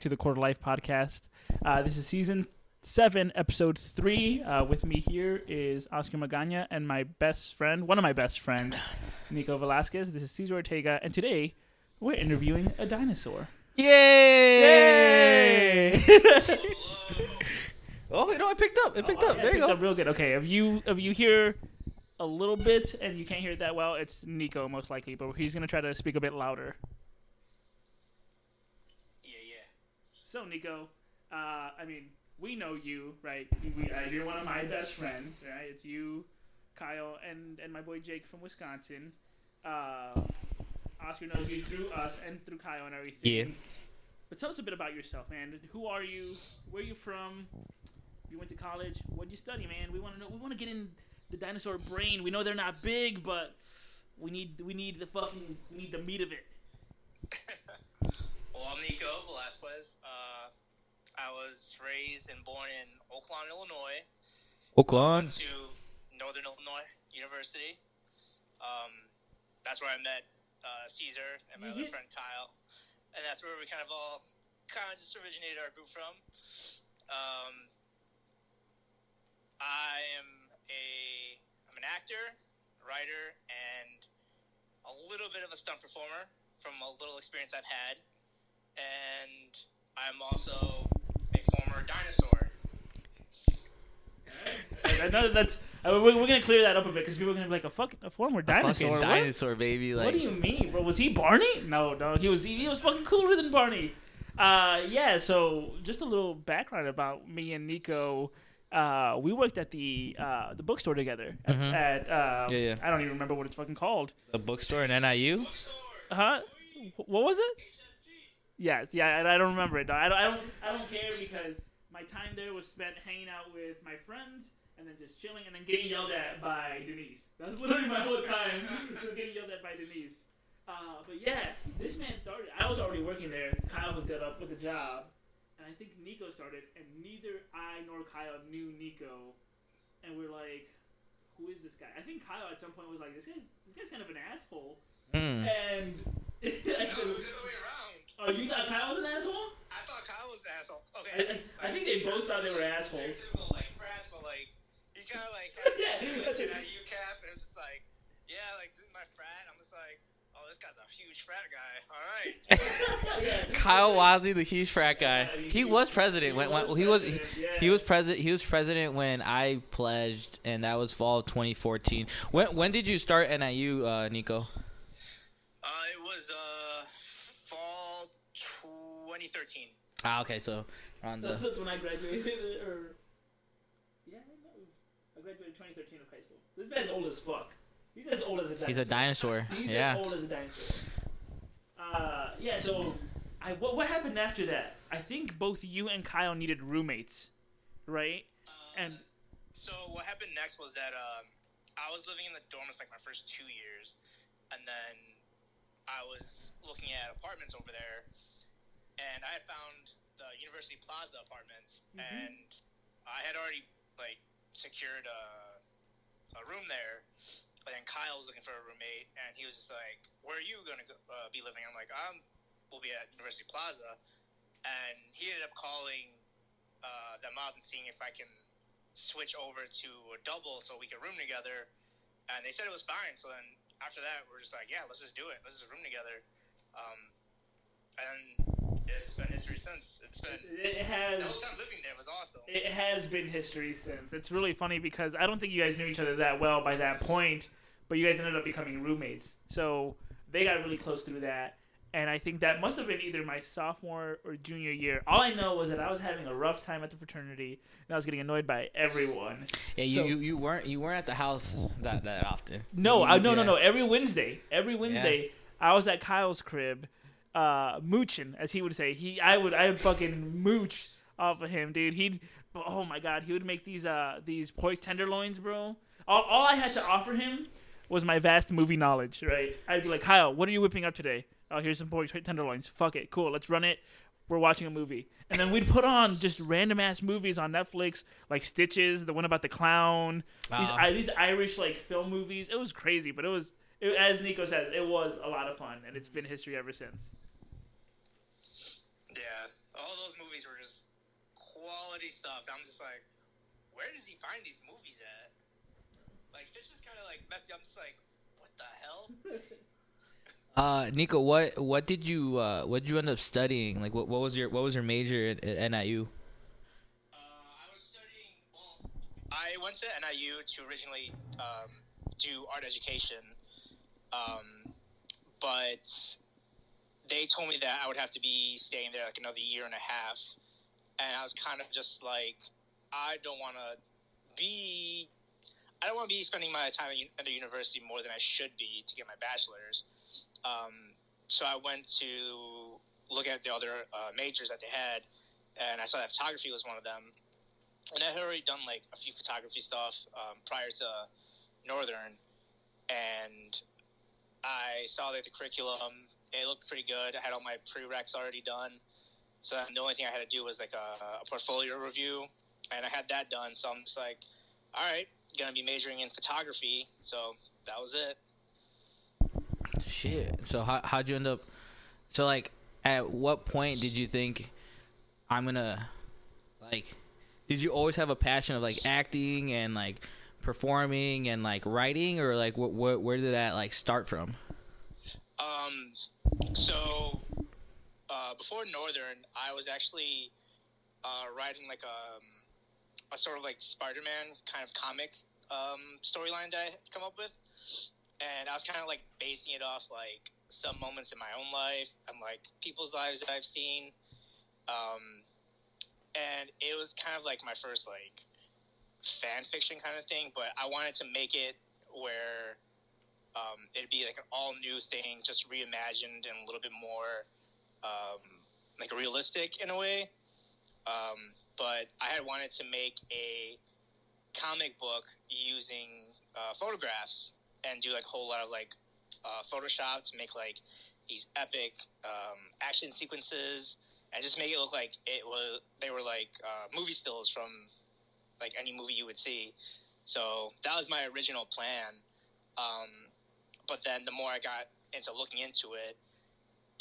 back to the Quarter Life podcast. Uh, this is season seven, episode three. Uh, with me here is Oscar Magana and my best friend, one of my best friends, Nico Velazquez. This is Cesar Ortega, and today we're interviewing a dinosaur. Yay! oh, you know, I picked up. It picked Oh, up. there you picked go. up real good. Okay, if you if you hear a little bit and you can't hear it that well, it's Nico most likely, but he's gonna try to speak a bit louder. Yeah, yeah. So Nico, uh, I mean, we know you, right? We, uh, you're one of my best friends, right? It's you, Kyle, and and my boy Jake from Wisconsin. Uh, Oscar knows you through us and through Kyle and everything. Yeah. But tell us a bit about yourself, man. Who are you? Where are you from? You went to college. What'd you study, man? We want to know. We want to get in the dinosaur brain. We know they're not big, but we need we need the fucking we need the meat of it. Well, I'm Nico Velazquez. I was raised and born in Oakland, Illinois. Oakland. To Northern Illinois University. Um, that's where I met uh, Cesar and my other Mhm. friend Kyle, and that's where we kind of all kind of just originated our group from. Um, I am a I'm an actor, writer, and a little bit of a stunt performer from a little experience I've had, and I'm also a former dinosaur. I know that that's uh, we're, we're gonna clear that up a bit because people are gonna be like a fucking a former dinosaur. Fucking What? dinosaur, baby. Like, what, do you mean, bro? Was he Barney? No, no, he was he was fucking cooler than Barney. Uh, yeah. So just a little background about me and Nico. Uh, we worked at the uh, the bookstore together. At, Mhm. at uh, Yeah, yeah. I don't even remember what it's fucking called. the bookstore in NIU. Huh? What was it? Yes, yeah, and I don't remember it. I don't, I don't, I don't care because my time there was spent hanging out with my friends and then just chilling and then getting yelled at by Denise. That was literally my whole time, just getting yelled at by Denise. Uh, but yeah, this man started. I was already working there. Kyle hooked it up with a job, and I think Nico started, and neither I nor Kyle knew Nico, and we're like, "Who is this guy?" I think Kyle at some point was like, "This guy's, this guy's kind of an asshole." Mm. And No, it was the other way around. Oh, you thought Kyle was an asshole? I thought Kyle was an asshole. Okay. I, I think they both thought they were assholes. Stereotypical, like frats, but like he kind of like Yeah, like, that's it. an cap, and it was just like, yeah, like this is my frat. I'm just like, oh, this guy's a huge frat guy. All right. Kyle Wadley, the huge frat guy. He was president when, when he was he, he was president. He was president when I pledged, and that was fall of 2014. When when did you start NIU, uh, Nico? Uh, it was uh fall 2013. Ah, okay, so around So, the so that's when I graduated, or yeah, no, I graduated 2013 of high school. This man's old as fuck. He's as old as a dinosaur. he's a dinosaur. He's Yeah. as old as a dinosaur. Uh, yeah. So, I what, what happened after that? I think both you and Kyle needed roommates, right? Uh, And so what happened next was that um, I was living in the dorms like my first two years, and then I was looking at apartments over there, and I had found the University Plaza apartments, Mhm. and I had already like secured a, a room there. But then Kyle was looking for a roommate, and he was just like, "Where are you gonna go, uh, be living?" I'm like, "I'm will be at University Plaza," and he ended up calling uh, them up and seeing if I can switch over to a double so we could room together. And they said it was fine. So then after that, we're just like, yeah, let's just do it. Let's just room together. Um, and it's been history since. It's been it has the whole time living there was awesome. It has been history since. It's really funny because I don't think you guys knew each other that well by that point, but you guys ended up becoming roommates. So they got really close through that. And I think that must have been either my sophomore or junior year. All I know was that I was having a rough time at the fraternity and I was getting annoyed by everyone. Yeah, you, So- you, you weren't you weren't at the house that that often. No, You- I, no, no, yeah. no. Every Wednesday, every Wednesday, I was at Kyle's crib, uh, mooching, as he would say. He, I would, I would fucking mooch off of him, dude. He'd, oh my god, he would make these, uh, these pork tenderloins, bro. All, all I had to offer him was my vast movie knowledge, right? I'd be like, Kyle, what are you whipping up today? Oh, here's some pork tenderloins. Fuck it, cool. Let's run it. We're watching a movie, and then we'd put on just random ass movies on Netflix, like Stitches, the one about the clown, these. I, these Irish like film movies. It was crazy, but it was it, as Nico says, it was a lot of fun, and it's been history ever since. Yeah, all those movies were just quality stuff. I'm just like, where does he find these movies at? Like, this is kind of like messy. I'm just like, what the hell? Uh, Nico, what what did you uh, what did you end up studying? Like, what, what was your what was your major at, at NIU? Uh, I was studying. Well, I went to NIU to originally um, do art education, um, but they told me that I would have to be staying there like another year and a half, and I was kind of just like, I don't want to be. I don't want to be spending my time at a university more than I should be to get my bachelor's. Um, so I went to look at the other uh, majors that they had, and I saw that photography was one of them. And I had already done like a few photography stuff um, prior to Northern, and I saw like the curriculum. It looked pretty good. I had all my prereqs already done. So the only thing I had to do was like a, a portfolio review, and I had that done. So I'm just like, all right, gonna be majoring in photography. So that was it. Shit. So how how'd you end up? So like, at what point did you think I'm gonna like? Did you always have a passion of like acting and like performing and like writing, or like what? Wh- where did that like start from? So uh, before Northern, I was actually uh, writing like a, um, a sort of like Spider-Man kind of comic um, storyline that I had come up with, and I was kind of like basing it off like some moments in my own life and like people's lives that I've seen, um, and it was kind of like my first like fan fiction kind of thing. But I wanted to make it where um, it'd be like an all new thing, just reimagined and a little bit more um, like realistic in a way. Um, but I had wanted to make a comic book using uh, photographs and do like a whole lot of like uh, Photoshop to make like these epic um, action sequences and just make it look like it was they were like uh, movie stills from like any movie you would see. So that was my original plan. Um, but then the more I got into looking into it,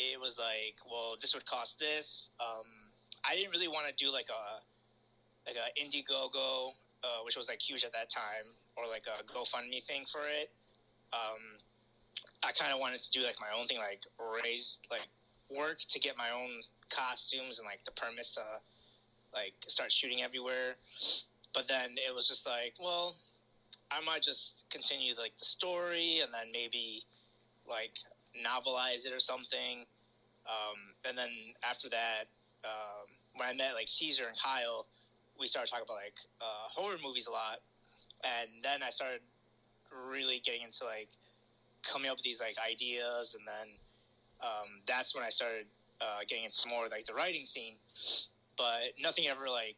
it was like, well, this would cost this. Um, I didn't really want to do like a like a Indiegogo, uh, which was like huge at that time, or like a GoFundMe thing for it. Um, I kind of wanted to do like my own thing, like raise like work to get my own costumes and like the permits to like start shooting everywhere. But then it was just like, well, I might just continue like the story and then maybe like novelize it or something. Um, and then after that, um, when I met like Cesar and Kyle, we started talking about like uh, horror movies a lot, and then I started really getting into like coming up with these like ideas, and then um, that's when I started uh, getting into more like the writing scene. But nothing ever like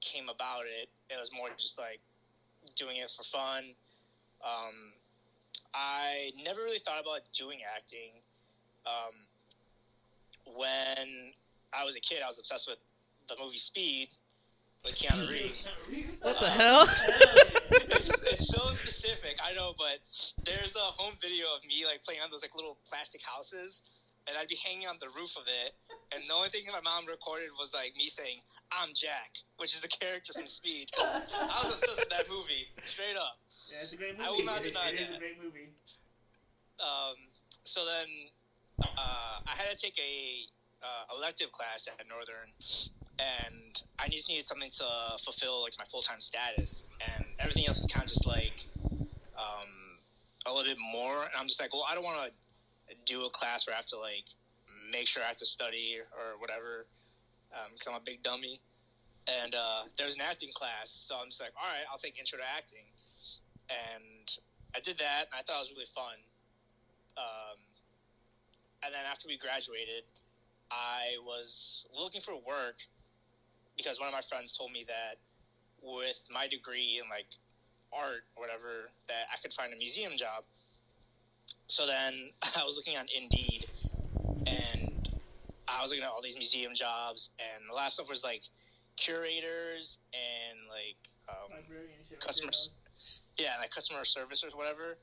came about it. It was more just like doing it for fun. Um, I never really thought about doing acting. Um, when I was a kid, I was obsessed with the movie Speed with Keanu Reeves. What the hell? it's, it's so specific, I know, but there's a home video of me like playing on those like little plastic houses, and I'd be hanging on the roof of it, and the only thing my mom recorded was like me saying, "I'm Jack," which is the character from Speed. I was obsessed with that movie, straight up. Yeah, it's a great movie. I will not it, deny it is that. a great movie. Um, so then uh, I had to take a uh, elective class at Northern, and I just needed something to fulfill like my full time status, and everything else is kind of just like um, a little bit more. And I'm just like, well, I don't want to do a class where I have to like make sure I have to study or whatever, because I'm a big dummy. And uh, there was an acting class, so I'm just like, all right, I'll take intro to acting, and I did that, and I thought it was really fun. Um, and then after we graduated, I was looking for work because one of my friends told me that with my degree in like art or whatever, that I could find a museum job. So then I was looking on Indeed, and I was looking at all these museum jobs, and the last stuff was like curators and like um, customers yeah like customer service or whatever.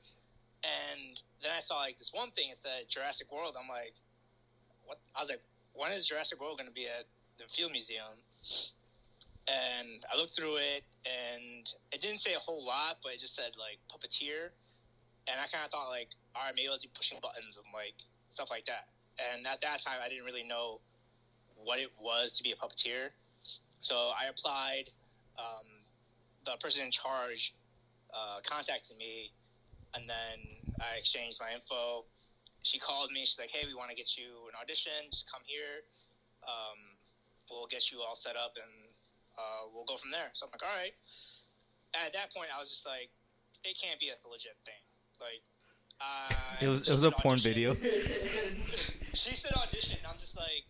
And then i saw like this one thing it said jurassic world. I'm like what? I was like when is jurassic world going to be at the field museum? And I looked through it, and it didn't say a whole lot, but it just said like puppeteer, and I kind of thought like, all right, maybe I'll be pushing buttons and like stuff like that. And at that time, I didn't really know what it was to be a puppeteer, so I applied. Um, the person in charge uh, contacted me, and then I exchanged my info. She called me. She's like, "Hey, we want to get you an audition. Just come here. Um, we'll get you all set up, and uh, we'll go from there." So I'm like, "All right." At that point, I was just like, "It can't be a legit thing." Like, I It was it was a porn audition. video. She said audition. and I'm just like,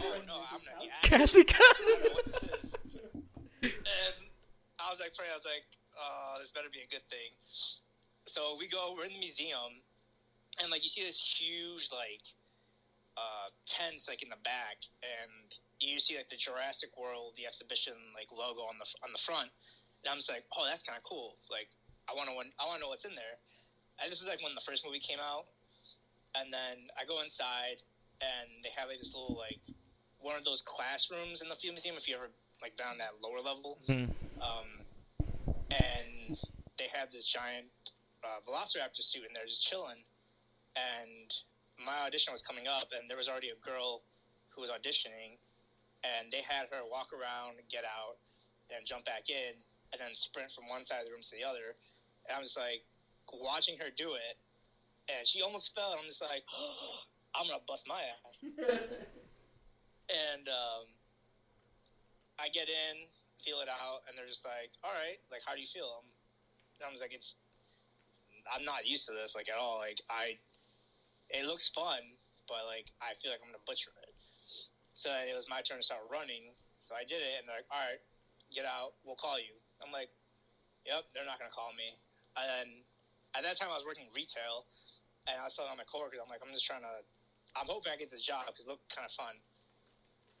"Oh I'm not." I don't know what this is. And I was like, praying, I was like, oh, this better be a good thing. So we go, we're in the museum, and like you see this huge like uh, tents like in the back, and you see like the Jurassic World, the exhibition like logo on the on the front. And I'm just like, oh, that's kind of cool. Like, I want to I want to know what's in there. And this is like when the first movie came out, and then I go inside, and they have like this little like one of those classrooms in the field museum. If you ever like down that lower level, Mhm. um, and they had this giant uh, Velociraptor suit and they're just chilling. And my audition was coming up, and there was already a girl who was auditioning, and they had her walk around, get out, then jump back in, and then sprint from one side of the room to the other. And I was like watching her do it, and she almost fell. And I'm just like, I'm gonna bust my ass. And um, I get in, feel it out, and they're just like, "All right, like, how do you feel?" I'm, I was like, "It's, I'm not used to this like at all. Like, I, it looks fun, but like, I feel like I'm gonna butcher it." So it was my turn to start running. So I did it, and they're like, "All right, get out. We'll call you." I'm like, "Yep, they're not gonna call me." And then at that time, I was working retail, and I was telling my coworkers, "I'm like, I'm just trying to, I'm hoping I get this job because it looked kind of fun."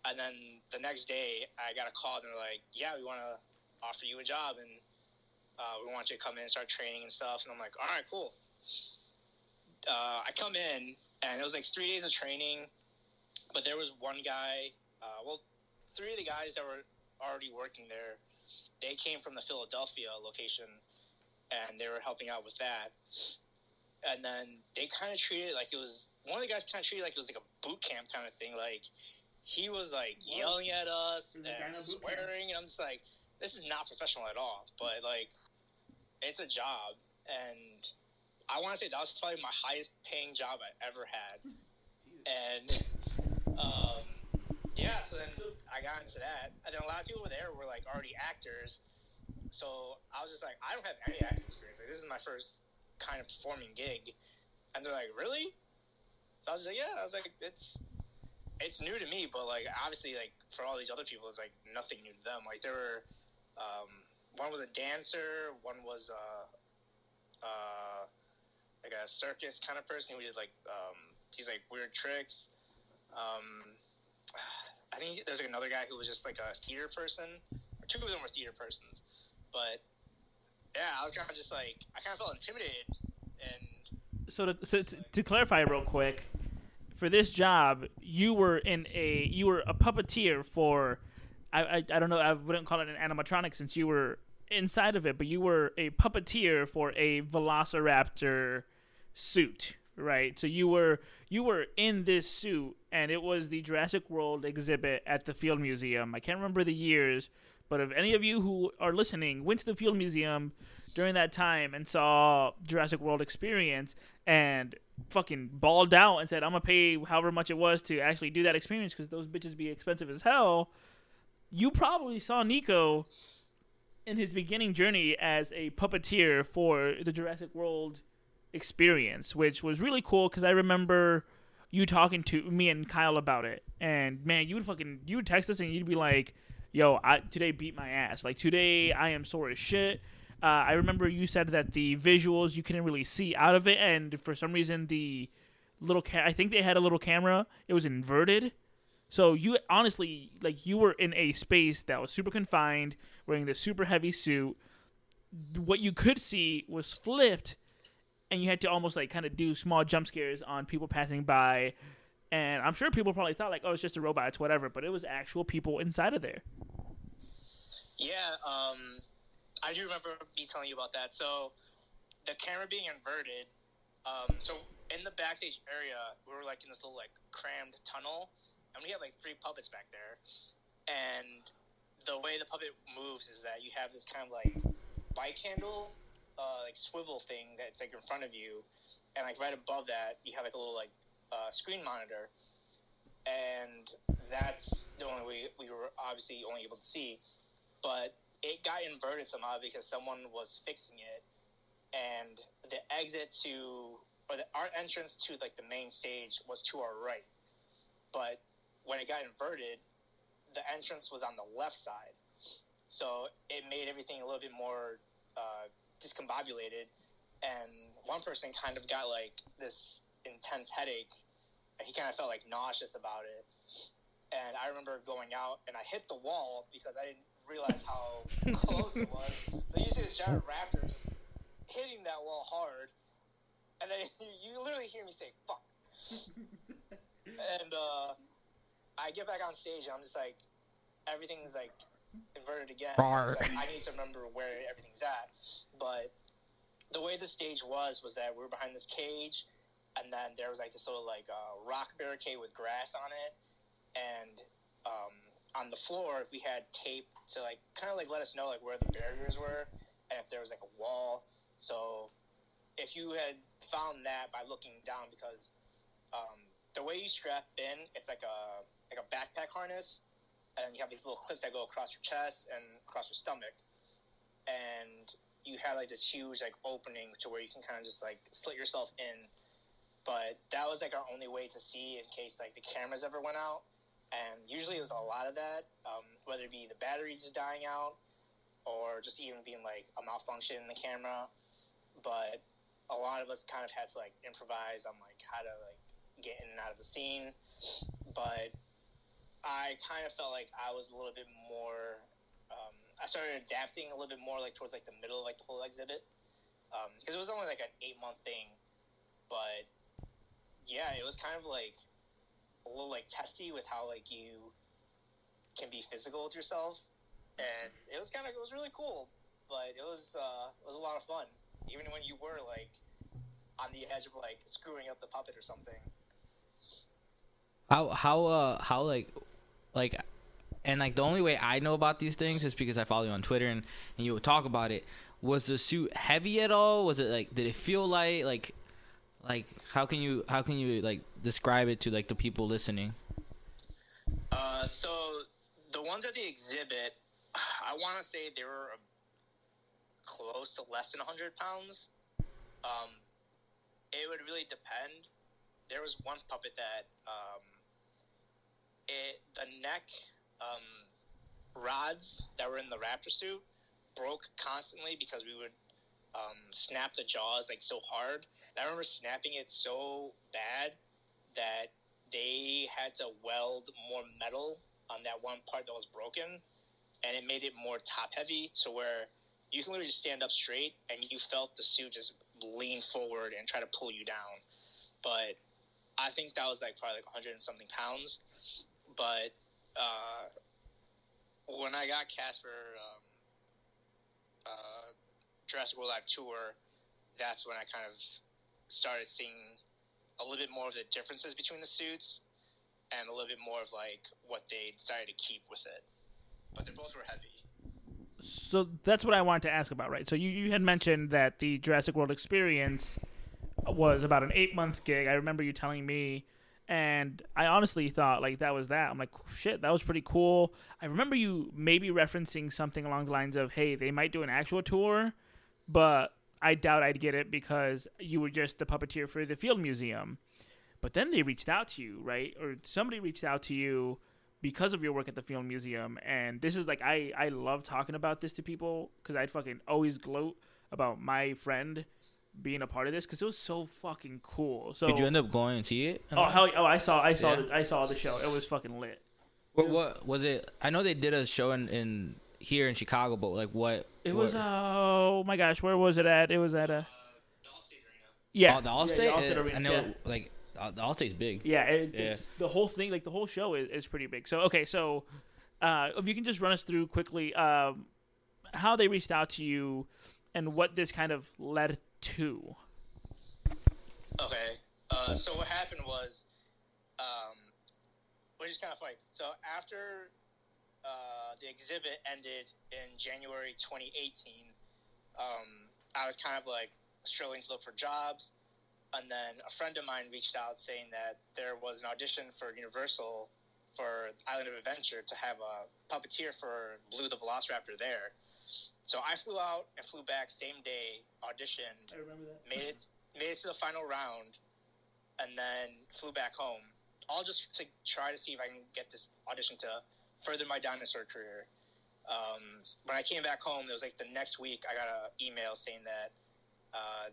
And then the next day, I got a call, and they're like, "Yeah, we want to offer you a job, and uh, we want you to come in and start training and stuff." And I'm like, "All right, cool." Uh, I come in, and it was like three days of training, but there was one guy. Uh, well, three of the guys that were already working there, they came from the Philadelphia location, and they were helping out with that. And then they kind of treated it like it was one of the guys kind of treated it like it was like a boot camp kind of thing. Like he was like yelling at us and it kind of boot camp? swearing, and I'm just like, this is not professional at all. But like, it's a job, and I want to say that was probably my highest paying job I ever had. And um, yeah, so then I got into that, and then a lot of people there were like already actors. So I was just like, I don't have any acting experience. Like, this is my first kind of performing gig, and they're like, really? So I was like, yeah. I was like, it's it's new to me, but like obviously, like for all these other people, it's like nothing new to them. Like there were, um, one was a dancer, one was uh, uh, like a circus kind of person who did like um, these like weird tricks. Um, I think there's like another guy who was just like a theater person. Or two of them were theater persons, but yeah, I was kind of just like I kind of felt intimidated, and so to, so to, to clarify real quick for this job you were in a you were a puppeteer for I, I i don't know i wouldn't call it an animatronic since you were inside of it but you were a puppeteer for a velociraptor suit right? So you were you were in this suit and it was the jurassic world exhibit at the field museum. I can't remember the years but if any of you who are listening went to the field museum during that time and saw Jurassic World Experience and fucking balled out and said, "I'm gonna pay however much it was to actually do that experience because those bitches be expensive as hell." You probably saw Nico in his beginning journey as a puppeteer for the Jurassic World Experience, which was really cool because I remember you talking to me and Kyle about it, and man, you would fucking you would text us and you'd be like, "Yo, I today beat my ass. Like today, I am sore as shit." Uh, I remember you said that the visuals you couldn't really see out of it, and for some reason the little ca- I think they had a little camera. It was inverted, so you honestly like you were in a space that was super confined, wearing this super heavy suit. What you could see was flipped, and you had to almost like kind of do small jump scares on people passing by. And I'm sure people probably thought like, oh, it's just a robot, it's whatever. But it was actual people inside of there. Yeah, um, I do remember me telling you about that. So, the camera being inverted. Um, so in the backstage area, we were like in this little like crammed tunnel, and we had like three puppets back there. And the way the puppet moves is that you have this kind of like bike handle, uh, like swivel thing that's like in front of you, and like right above that, you have like a little like uh, screen monitor, and that's the only way we were obviously only able to see. But it got inverted somehow because someone was fixing it, and the exit to or the our entrance to like the main stage was to our right, but when it got inverted, the entrance was on the left side, so it made everything a little bit more uh, discombobulated, and one person kind of got like this intense headache, and he kind of felt like nauseous about it. And I remember going out and I hit the wall because I didn't realize how close it was. So you see this giant raptor just hitting that wall hard, and then you, you literally hear me say "fuck," and uh, I get back on stage and I'm just like, everything's like inverted again. Like, I need to remember where everything's at, but the way the stage was was that we were behind this cage, and then there was like this little like uh, rock barricade with grass on it, and um, on the floor we had tape to like kind of like let us know like where the barriers were and if there was like a wall. So if you had found that by looking down, because um, the way you strap in, it's like a like a backpack harness, and you have these little clips that go across your chest and across your stomach, and you have like this huge like opening to where you can kind of just like slit yourself in. But that was like our only way to see in case like the cameras ever went out, and usually it was a lot of that, um, whether it be the battery just dying out or just even being like a malfunction in the camera. But a lot of us kind of had to like improvise on like how to like get in and out of the scene. But I kind of felt like I was a little bit more. Um, I started adapting a little bit more like towards like the middle of like the whole exhibit because it was only like an eight month thing. But yeah, it was kind of like a little like testy with how like you can be physical with yourself and it was kind of it was really cool but it was uh it was a lot of fun even when you were like on the edge of like screwing up the puppet or something How how uh how like like and like the only way I know about these things is because I follow you on Twitter and, and you would talk about it. Was the suit heavy at all? Was it like did it feel light? Like like how can you how can you like describe it to like the people listening? uh so the ones at the exhibit i want to say they were close to less than 100 pounds um it would really depend there was one puppet that um it the neck um rods that were in the raptor suit broke constantly because we would um, snap the jaws like so hard. I remember snapping it so bad that they had to weld more metal on that one part that was broken, and it made it more top heavy to where you can literally just stand up straight and you felt the suit just lean forward and try to pull you down. But I think that was like probably like 100 and something pounds. But uh, when I got cast for um, uh, Jurassic World Live Tour, that's when I kind of started seeing a little bit more of the differences between the suits and a little bit more of like what they decided to keep with it. But they both were heavy. So that's what I wanted to ask about, right? So you, you had mentioned that the Jurassic World experience was about an eight month gig. I remember you telling me, and I honestly thought like that was that. I'm like, shit, that was pretty cool. I remember you maybe referencing something along the lines of, hey, they might do an actual tour, but I doubt I'd get it because you were just the puppeteer for the Field Museum. But then they reached out to you, right? Or somebody reached out to you because of your work at the Field Museum. And this is like I I love talking about this to people because I'd fucking always gloat about my friend being a part of this because it was so fucking cool. So Did you end up going and see it? oh hell oh I saw I saw Yeah. the, I saw the show. It was fucking lit. What, what was it? I know they did a show in, in here in Chicago, but like what? It what- was uh, oh my gosh, where was it at? It was at a Uh, the Allstate yeah oh, the yeah, Allstate. Allstate Uh, Arena, I know, yeah. like the Allstate's big. Yeah, it, Yeah. It's, the whole thing, like the whole show, is, is pretty big. So okay, so uh, if you can just run us through quickly um, how they reached out to you and what this kind of led to. Okay. Uh, so what happened was, um, which is kind of funny. So after uh, the exhibit ended in January 2018, um, I was kind of like struggling to look for jobs. And then a friend of mine reached out saying that there was an audition for Universal for Island of Adventure to have a puppeteer for Blue the Velociraptor there. So I flew out and flew back same day, auditioned, I remember that. made it made it to the final round, and then flew back home. All just to try to see if I can get this audition to further my dinosaur career. Um, when I came back home, it was like the next week I got an email saying that uh,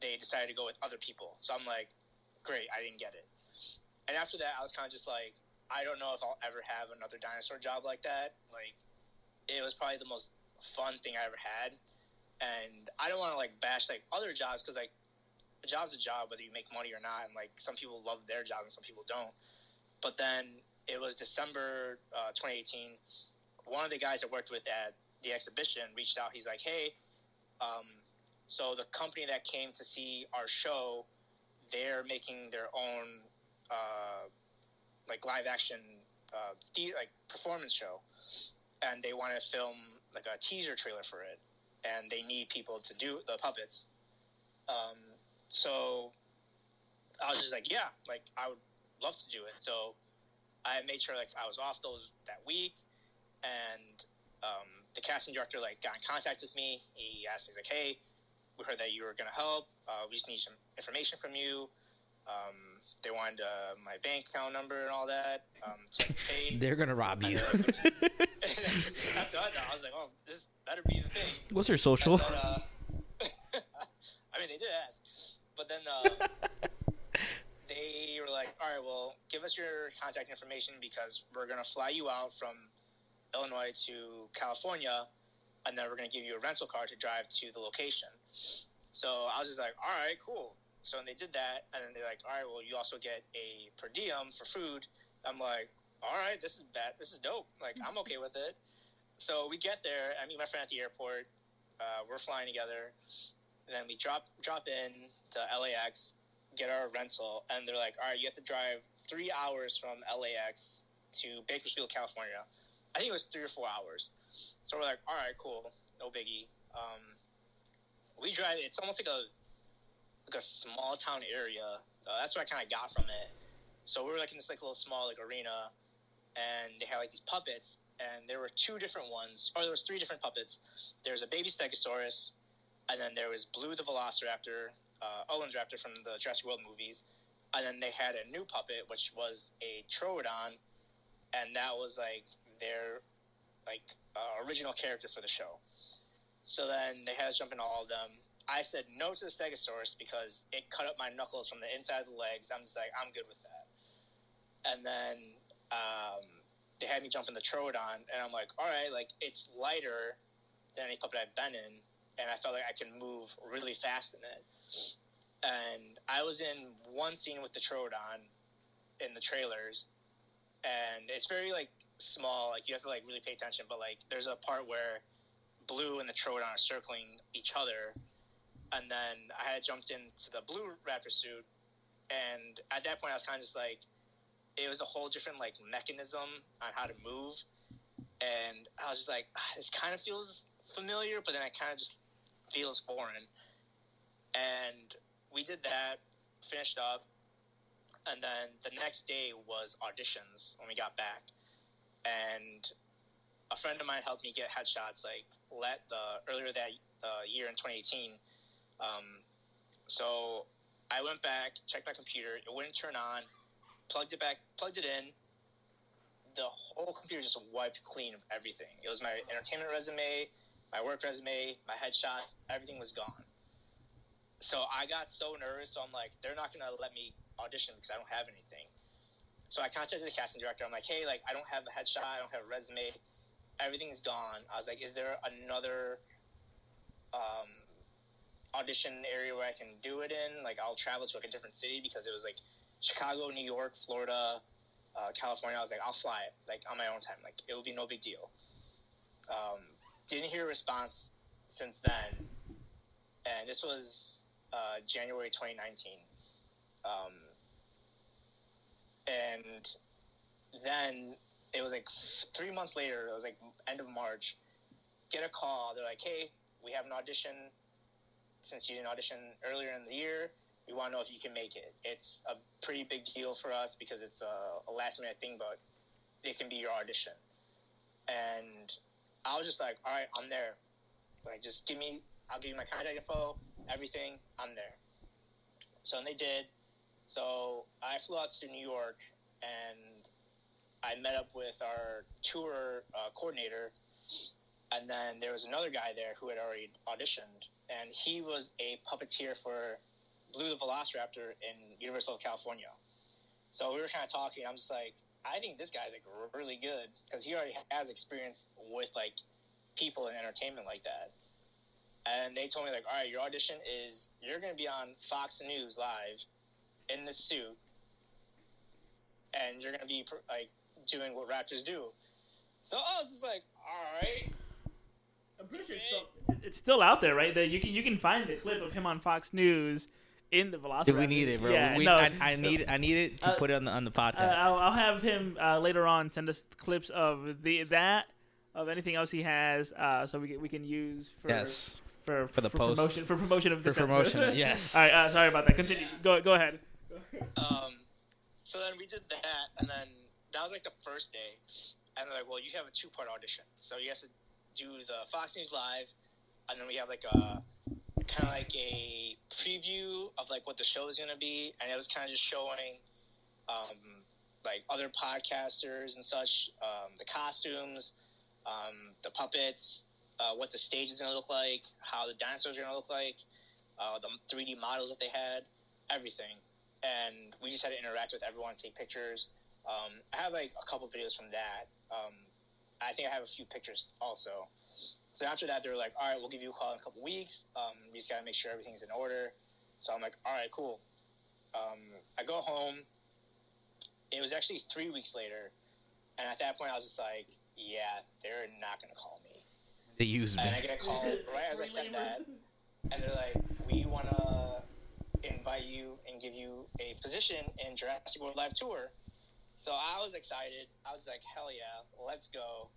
they decided to go with other people. So I'm like, great, I didn't get it. And after that, I was kind of just like, I don't know if I'll ever have another dinosaur job like that. Like, it was probably the most fun thing I ever had. And I don't want to like bash like other jobs because like a job's a job whether you make money or not. And like some people love their job and some people don't. But then it was December uh, 2018. One of the guys I worked with at the exhibition reached out. He's like, "Hey, um, so the company that came to see our show, they're making their own uh, like live action uh, like performance show, and they want to film like a teaser trailer for it, and they need people to do the puppets. Um, so I was just like, yeah, like I would love to do it. So I made sure like I was off those that week, and um, the casting director like got in contact with me. He asked me like, hey, we heard that you were gonna help. Uh, we just need some information from you. Um, they wanted uh, my bank account number and all that. Um, to paid. They're gonna rob you. After that, I was like, oh, this better be the thing. What's your social? Then, uh, I mean, they did ask, but then uh, they were like, "All right, well, give us your contact information because we're gonna fly you out from Illinois to California, and then we're gonna give you a rental car to drive to the location." So I was just like, "All right, cool." So they did that, and then they're like, "All right, well, you also get a per diem for food." I'm like, "All right, this is bad. This is dope. Like, I'm okay with it." So we get there. I meet my friend at the airport. Uh, we're flying together. And then we drop drop in to LAX, get our rental, and they're like, "All right, you have to drive three hours from LAX to Bakersfield, California." I think it was three or four hours. So we're like, "All right, cool, no biggie." Um, we drive. It's almost like a like a small town area. Uh, that's what I kind of got from it. So we were like in this like little small like arena, and they had like these puppets, and there were two different ones, or there was three different puppets. There's a baby Stegosaurus, and then there was Blue the Velociraptor, uh, Owen's Raptor from the Jurassic World movies, and then they had a new puppet which was a Troodon, and that was like their like uh, original character for the show. So then they had us jump into all of them. I said no to the Stegosaurus because it cut up my knuckles from the inside of the legs. I'm just like, I'm good with that. And then um, they had me jump in the Troodon, and I'm like, all right, like it's lighter than any puppet I've been in, and I felt like I could move really fast in it. And I was in one scene with the Troodon in the trailers, and it's very like small. Like you have to like really pay attention. But like there's a part where Blue and the Troodon are circling each other, and then I had jumped into the Blue Raptor suit, and at that point I was kind of just like, it was a whole different like mechanism on how to move, and I was just like, ah, this kind of feels familiar, but then I kind of just feels foreign. And we did that, finished up, and then the next day was auditions when we got back, and a friend of mine helped me get headshots like let the earlier that uh, year in 2018. Um, so I went back, checked my computer, it wouldn't turn on, plugged it back, plugged it in. The whole computer just wiped clean of everything. It was my entertainment resume, my work resume, my headshot, everything was gone. So I got so nervous. So I'm like, they're not gonna let me audition because I don't have anything. So I contacted the casting director. I'm like, hey, like I don't have a headshot, I don't have a resume, everything's gone. I was like, is there another um, audition area where I can do it in? Like I'll travel to like a different city because it was like Chicago, New York, Florida, uh, California. I was like, I'll fly it like on my own time. Like it will be no big deal. Um, didn't hear a response since then, and this was uh, January 2019. Um, and then it was like three months later. It was like end of March. Get a call. They're like, "Hey, we have an audition. Since you didn't audition earlier in the year, we want to know if you can make it. It's a pretty big deal for us because it's a, a last minute thing, but it can be your audition." And I was just like, "All right, I'm there. Like, just give me. I'll give you my contact info, everything. I'm there." So and they did. So I flew out to New York and I met up with our tour uh, coordinator, and then there was another guy there who had already auditioned, and he was a puppeteer for Blue the Velociraptor in Universal California. So we were kind of talking. I'm just like, I think this guy's like really good because he already had experience with like people in entertainment like that. And they told me like, all right, your audition is you're going to be on Fox News live in the suit, and you're going to be like doing what Raptors do. So I was just like, all right. I'm pretty sure it's still, it's still out there, right? That you can you can find the clip of him on Fox News in the Velociraptor. we need it, bro. Yeah, we, no, I, I need I need it to Uh, put it on the on the podcast. Uh, I'll, I'll have him uh, later on send us clips of the that of anything else he has, uh, so we can, we can use for yes, for For the post. promotion for promotion of for promotion. episode. yes. All right, uh, sorry about that. Continue. Go go ahead. Um, so then we did that, and then that was like the first day. And they're like, well, you have a two part audition. So you have to do the Fox News Live, and then we have like a kind of like a preview of like what the show is going to be. And it was kind of just showing um, like other podcasters and such, um, the costumes, um, the puppets, uh, what the stage is going to look like, how the dinosaurs are going to look like, uh, the 3D models that they had, everything and we just had to interact with everyone, take pictures. Um, I have like a couple videos from that. Um, I think I have a few pictures also. So after that, they were like, "All right, we'll give you a call in a couple weeks. Um, we just gotta make sure everything's in order." So I'm like, "All right, cool." Um, I go home. It was actually three weeks later, and at that point, I was just like, "Yeah, they're not gonna call me." they used me. And I get a call right as I said that, and they're like, "We want to invite you and give you a position in Jurassic World Live Tour." So I was excited. I was like, "Hell yeah, let's go!"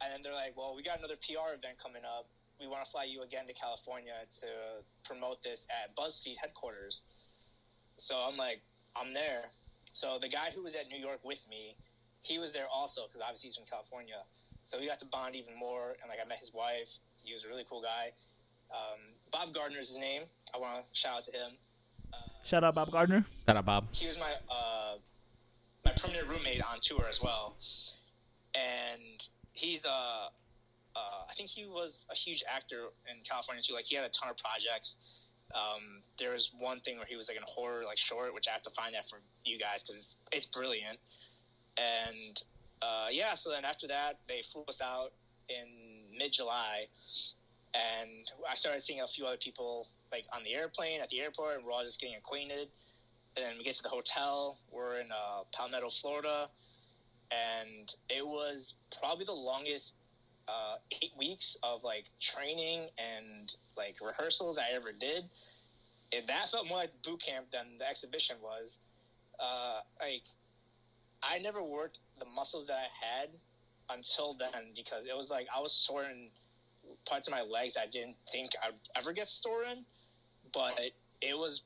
And then they're like, "Well, we got another PR event coming up. We want to fly you again to California to promote this at BuzzFeed headquarters." So I'm like, "I'm there." So the guy who was at New York with me, he was there also because obviously he's from California. So we got to bond even more, and like I met his wife. He was a really cool guy. Um, Bob Gardner is his name. I want to shout out to him. Shout out Bob Gardner. Shout out, Bob. He was my uh, my permanent roommate on tour as well, and he's uh, uh, I think he was a huge actor in California too. Like he had a ton of projects. Um, there was one thing where he was like in a horror like short, which I have to find that for you guys because it's it's brilliant. And uh, yeah, so then after that, they flew us out in mid July, and I started seeing a few other people like on the airplane at the airport, and we're all just getting acquainted. And then we get to the hotel. We're in uh, Palmetto, Florida, and it was probably the longest uh, eight weeks of like training and like rehearsals I ever did. And that felt more like boot camp than the exhibition was. Uh, like I never worked the muscles that I had until then because it was like I was sore in parts of my legs I didn't think I'd ever get sore in, but it was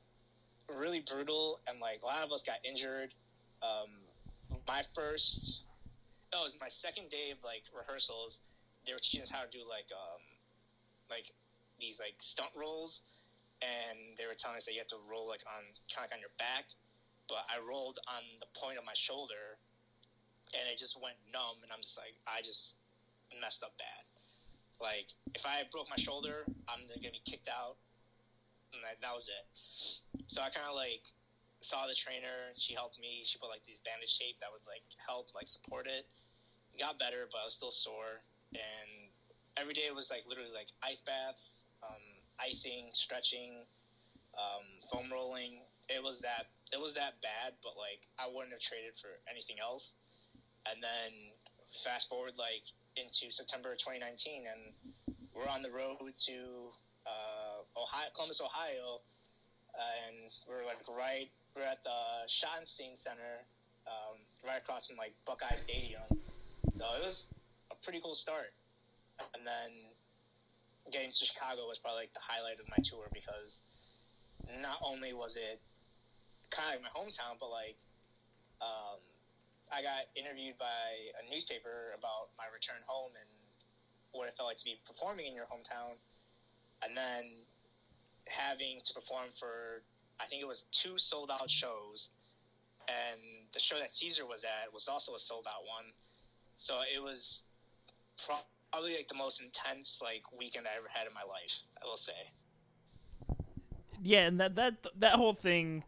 really brutal and like a lot of us got injured. Um, my first, no, it was my second day of like rehearsals. They were teaching us how to do like um, like these like stunt rolls, and they were telling us that you had to roll like on kind of like on your back, but I rolled on the point of my shoulder, and it just went numb, and I'm just like I just messed up bad. Like if I broke my shoulder, I'm gonna be kicked out, and that, that was it. So I kind of like saw the trainer. She helped me. She put like these bandage tape that would like help like support it. It got better, but I was still sore. And every day it was like literally like ice baths, um, icing, stretching, um, foam rolling. It was that it was that bad, but like I wouldn't have traded for anything else. And then fast forward like into September 2019, and we're on the road to uh, Ohio, Columbus, Ohio, and we're like right, we're at the Schottenstein Center, um, right across from like Buckeye Stadium. So it was a pretty cool start. And then getting to Chicago was probably like the highlight of my tour because not only was it kind of like my hometown, but like um, I got interviewed by a newspaper about my return home and what it felt like to be performing in your hometown, and then having to perform for I think it was two sold out shows, and the show that Cesar was at was also a sold out one, so it was probably like the most intense like weekend I ever had in my life. I will say. Yeah, and that that that whole thing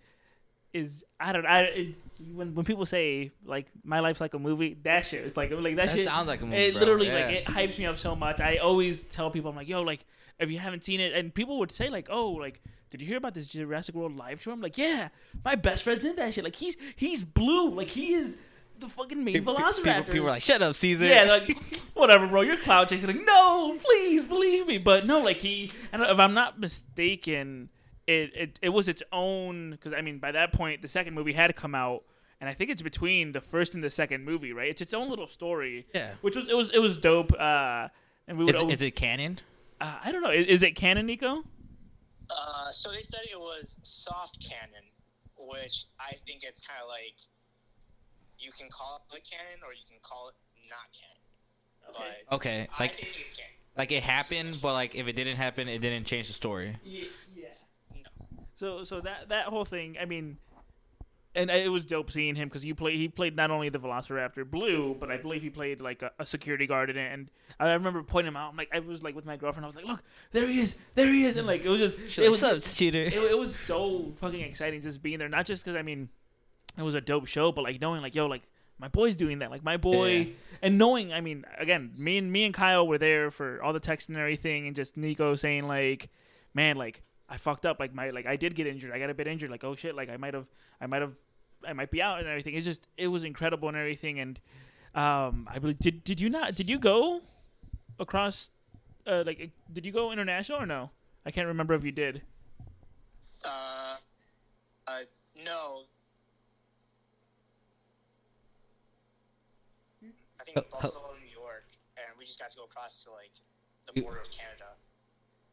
is I don't I it, when when people say like my life's like a movie, that shit is like like that, That shit sounds like a movie, It bro. literally Yeah. like it hypes me up so much. I always tell people I'm like, yo, like if you haven't seen it, and people would say like, oh, like did you hear about this Jurassic World live tour? I'm like, yeah, my best friend's in that shit. Like he's he's blue, like he is the fucking main People, Velociraptor. people, people were like, "Shut up, Cesar." Yeah, like whatever, bro. You're cloud chasing. Like, no, please believe me. But no, like he. And if I'm not mistaken, it it, it was its own. Because I mean, by that point, the second movie had come out, and I think it's between the first and the second movie, right? It's its own little story. Yeah. Which was it was it was dope. Uh, and we would. Is, always- is it canon? Uh, I don't know. Is, is it canon, Nico? Uh, so they said it was soft canon, which I think it's kind of like you can call it canon or you can call it not canon. But Okay, I like think it's canon. like it happened, but like if it didn't happen, it didn't change the story. Yeah. yeah. No. So so that that whole thing, I mean, and it was dope seeing him because you play he played not only the Velociraptor Blue, but I believe he played like a, a security guard in it. And I remember pointing him out. I'm like, I was like with my girlfriend. I was like, look, there he is, there he is, and like it was just She's it like, was "What's up, cheater?" it, it was so fucking exciting just being there. Not just because I mean, it was a dope show, but like knowing like yo like my boy's doing that, like my boy, Yeah. and knowing I mean again me and me and Kyle were there for all the text and everything, and just Nico saying like, man like. I fucked up. Like my like I did get injured. I got a bit injured. Like oh shit. Like I might have I might have I might be out and everything. It's just it was incredible and everything. And um I believe did did you not did you go across uh like did you go international or no? I can't remember if you did. Uh, uh, no. I think Uh, uh, Buffalo, New York, and we just got to go across to like the border of Canada.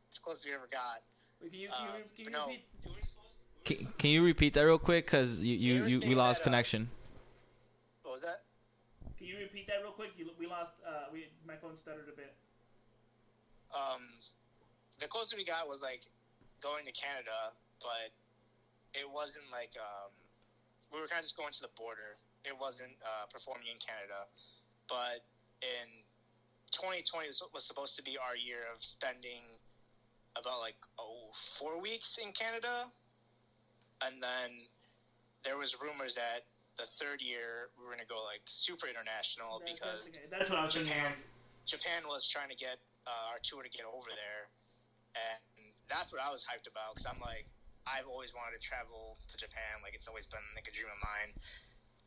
It's the closest we ever got. Can you, Uh, can but no. repeat? Can, can you repeat that real quick? Cause you They you, you we lost that, uh, connection. What was that? Can you repeat that real quick? You, we lost. Uh, we my phone stuttered a bit. Um, the closest we got was like going to Canada, but it wasn't like um, we were kind of just going to the border. It wasn't uh, performing in Canada, but in 2020 was, was supposed to be our year of spending about like oh four weeks in Canada, and then there was rumors that the third year we were gonna go like super international That's- because that's, that's what I was thinking. Japan, Of. Japan was trying to get uh, our tour to get over there, and that's what I was hyped about because I'm like, I've always wanted to travel to Japan. Like it's always been like a dream of mine,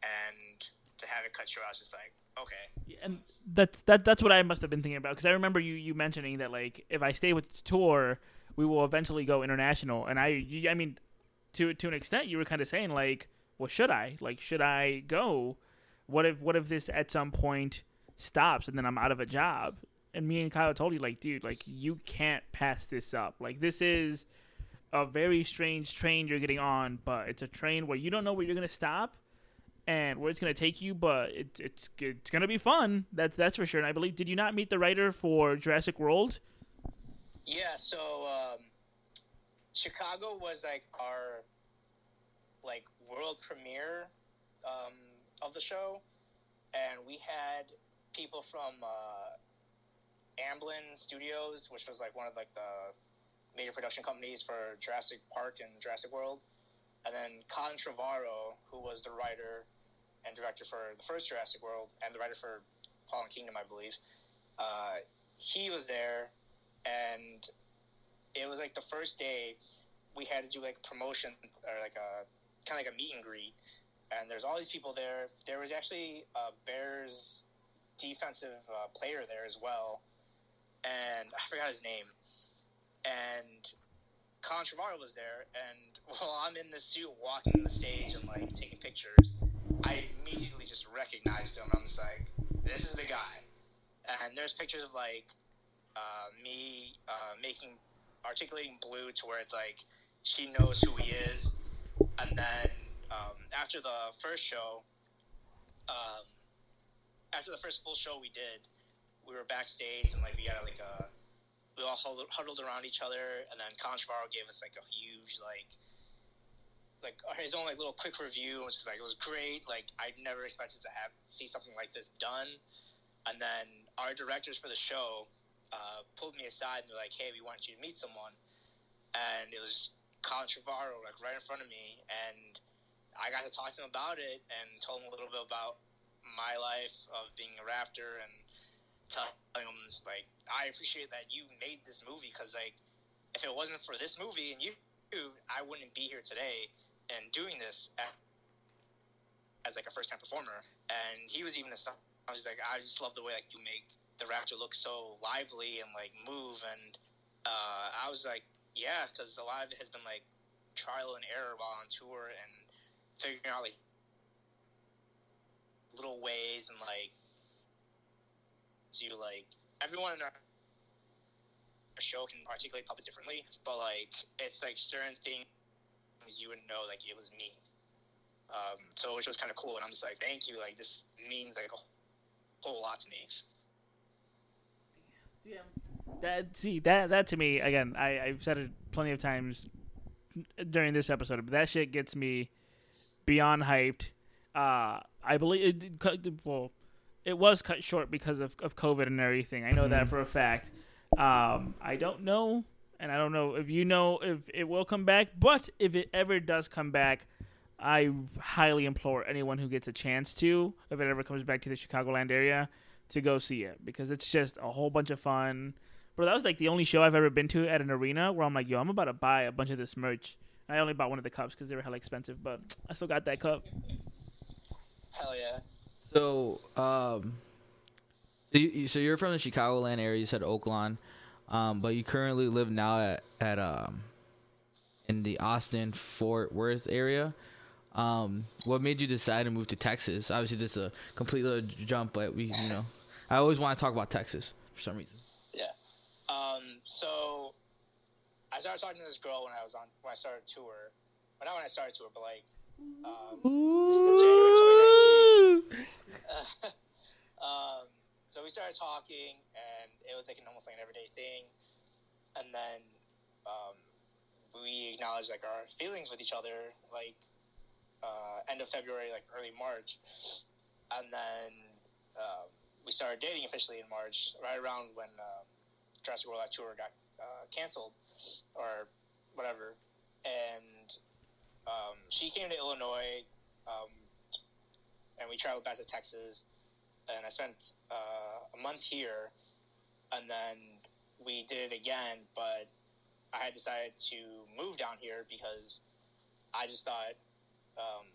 and to have it cut short, I was just like, okay, Yeah, and that's that. That's what I must have been thinking about because I remember you you mentioning that like if I stay with the tour, we will eventually go international. And I you, I mean, to to an extent, you were kind of saying like, well, should I like should I go? What if what if this at some point stops and then I'm out of a job? And me and Kyle told you like, dude, like you can't pass this up. Like this is a very strange train you're getting on, but it's a train where you don't know where you're gonna stop and where it's gonna take you, but it's it's it's gonna be fun. That's that's for sure. And I believe did you not meet the writer for Jurassic World? yeah. So um, Chicago was like our like world premiere um, of the show, and we had people from uh, Amblin Studios, which was like one of like the major production companies for Jurassic Park and Jurassic World, and then Colin Trevorrow, who was the writer and director for the first Jurassic World and the writer for Fallen Kingdom, I believe. Uh, he was there, and it was like the first day we had to do like promotion or like a kind of like a meet and greet, and there's all these people there. There was actually a Bears defensive uh, player there as well, and I forgot his name. And Colin Trevorrow was there, and while I'm in the suit walking the stage and like taking pictures, I immediately just recognized him. I'm just like, this is the guy. And there's pictures of like uh, me uh, making articulating blue to where it's like she knows who he is. And then um, after the first show, um, after the first full show we did, we were backstage and like we had like a we all huddled, huddled around each other, and then Colin gave us like a huge like like his own like little quick review, which was like it was great. Like I never expected to have see something like this done. And then our directors for the show uh, pulled me aside and they're like, "Hey, we want you to meet someone." And it was Colin Trevorrow, like right in front of me, and I got to talk to him about it and told him a little bit about my life of being a Raptor and telling him like I appreciate that you made this movie because like if it wasn't for this movie and you, I wouldn't be here today and doing this as, as like a first time performer. And he was even a stuff. I was like, I just love the way like you make the Raptor look so lively and like move. And uh, I was like, yeah, because a lot of it has been like trial and error while on tour and figuring out like little ways and like you like everyone in our show can articulate puppet differently, but like it's like certain things you would know like it was me. Um, so which was kind of cool, and I'm just like, thank you. Like this means like a whole lot to me. Yeah. That see that that to me again. I I've said it plenty of times during this episode, but that shit gets me beyond hyped. Uh, I believe it, well, it was cut short because of, of COVID and everything. I know that for a fact. Um, I don't know, and I don't know if you know if it will come back. But if it ever does come back, I highly implore anyone who gets a chance to, if it ever comes back to the Chicagoland area, to go see it because it's just a whole bunch of fun. Bro, that was like the only show I've ever been to at an arena where I'm like, yo, I'm about to buy a bunch of this merch. I only bought one of the cups because they were hella expensive, but I still got that cup. Hell yeah. So, um, so, you, so you're from the Chicagoland area. You said Oak Lawn, um, but you currently live now at at um, in the Austin Fort Worth area. Um, what made you decide to move to Texas? Obviously, this is a complete little jump, but we, you know, I always want to talk about Texas for some reason. Yeah. Um, so I started talking to this girl when I was on when I started tour. Well, not when I started tour, but like um, January 2019. um, so we started talking, and it was like an almost like an everyday thing. And then um, we acknowledged like our feelings with each other, like uh, end of February, like early March, and then um, we started dating officially in March, right around when uh, Jurassic World tour got uh, canceled or whatever. And um, she came to Illinois, um, and we traveled back to Texas. And I spent uh, a month here, and then we did it again. But I had decided to move down here because I just thought um,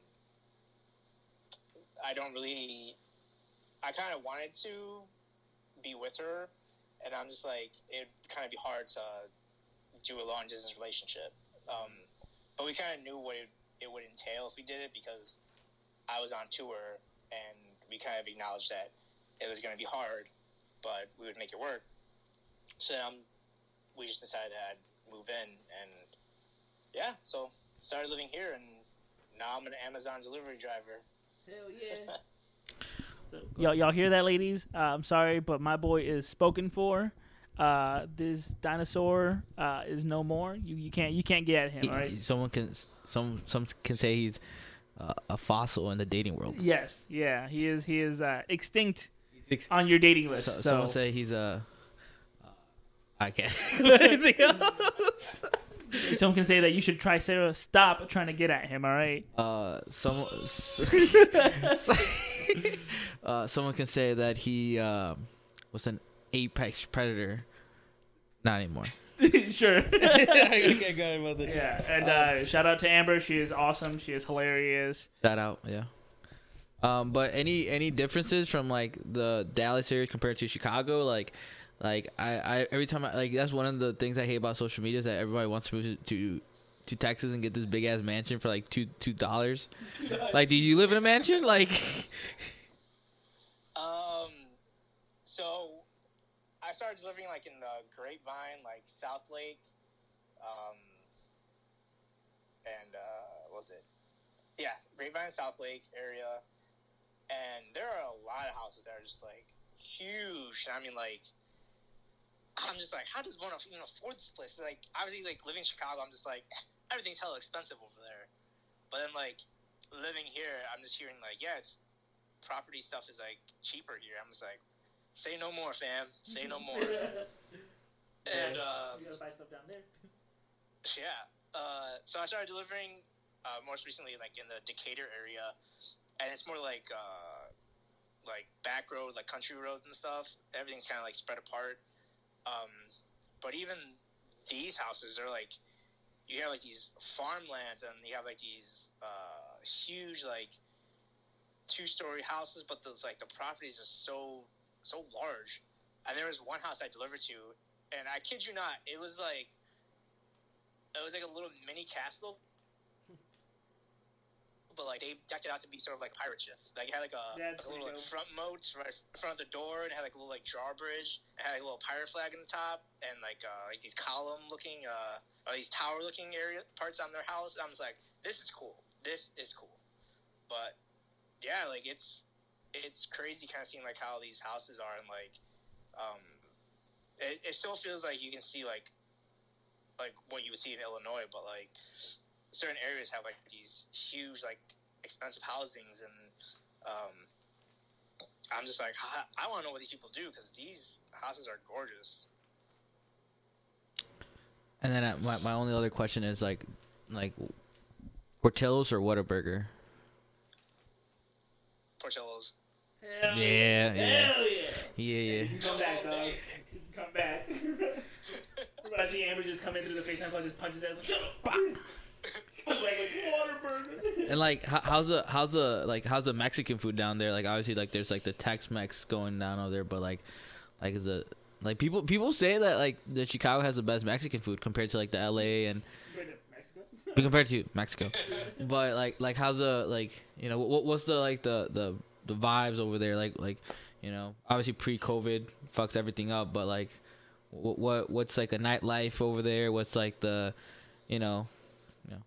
I don't really. I kind of wanted to be with her, and I'm just like it'd kind of be hard to do a long distance relationship. Um, but we kind of knew what it, it would entail if we did it because I was on tour we kind of acknowledged that it was going to be hard, but we would make it work. So um, we just decided to move in and yeah, so started living here and now I'm an Amazon delivery driver. Hell yeah. y'all, y'all hear that, ladies? Uh, I'm sorry, but my boy is spoken for. Uh, this dinosaur uh, is no more. You you can't you can't get at him. He- All right. Someone can some some can say he's uh, a fossil in the dating world. Yes. Yeah. He is he is uh, extinct on your dating list. So, So, Someone say he's a. Uh, I can't. someone can say that you should try Sarah. Stop trying to get at him. All right. uh, some, uh, someone can say that he uh, was an apex predator. Not anymore. sure. I got about that. yeah, and uh, shout out to Amber. She is awesome. She is hilarious. Shout out, yeah. Um, but any any differences from like the Dallas series compared to Chicago? Like, like I, I every time I like that's one of the things I hate about social media is that everybody wants to move to to, to Texas and get this big ass mansion for like two two dollars. like, do you live in a mansion? Like, Um, so I started living like in the Grapevine, like Southlake, um, and uh, what was it? Yeah, Grapevine, Southlake area, and there are a lot of houses that are just like huge. I mean, like, I'm just like, how does one even afford this place? Like, obviously, like living in Chicago, I'm just like, everything's hella expensive over there. But then, like, living here, I'm just hearing like, yeah, property stuff is like cheaper here. I'm just like, say no more, fam. Say no more. and uh, you gotta buy stuff down there. yeah, uh, so I started delivering uh, most recently like in the Decatur area, and it's more like uh, like back road, like country roads and stuff. Everything's kind of like spread apart. Um, but even these houses are like you have like these farmlands and you have like these uh, huge like two story houses, but those like the properties are so so large. And there was one house I delivered to, and I kid you not, it was like it was like a little mini castle. But like they decked it out to be sort of like pirate ships. Like it had like a, like a little like, front moats right in front of the door, and had like a little like drawbridge. It had like a little pirate flag in the top, and like uh, like these column looking, uh, or these tower looking area parts on their house. I was like, this is cool. This is cool. But yeah, like it's it's crazy kind of seeing like how these houses are and like um it, it still feels like you can see like like what you would see in Illinois, but like certain areas have like these huge like expensive housings and um I'm just like I, want to know what these people do because these houses are gorgeous. and then uh, my my only other question is like, like, Portillo's or Whataburger? Portillo's. Hell Yeah, yeah. Hell yeah. Yeah, yeah. You come back, dog. Come back. We're about to see Amber just come in through the FaceTime call, just punches ass like, shut up. like, like Whataburger. And like, how, how's the how's the like how's the Mexican food down there? Like, obviously, like there's like the Tex-Mex going down over there, but like, like is it like people people say that like the Chicago has the best Mexican food compared to like the L.A. and Going to Mexico? but compared to Mexico. but like like how's the like you know what what's the like the the the vibes over there like like you know obviously pre-COVID fucked everything up, but like what what what's like a nightlife over there? What's like the you know you know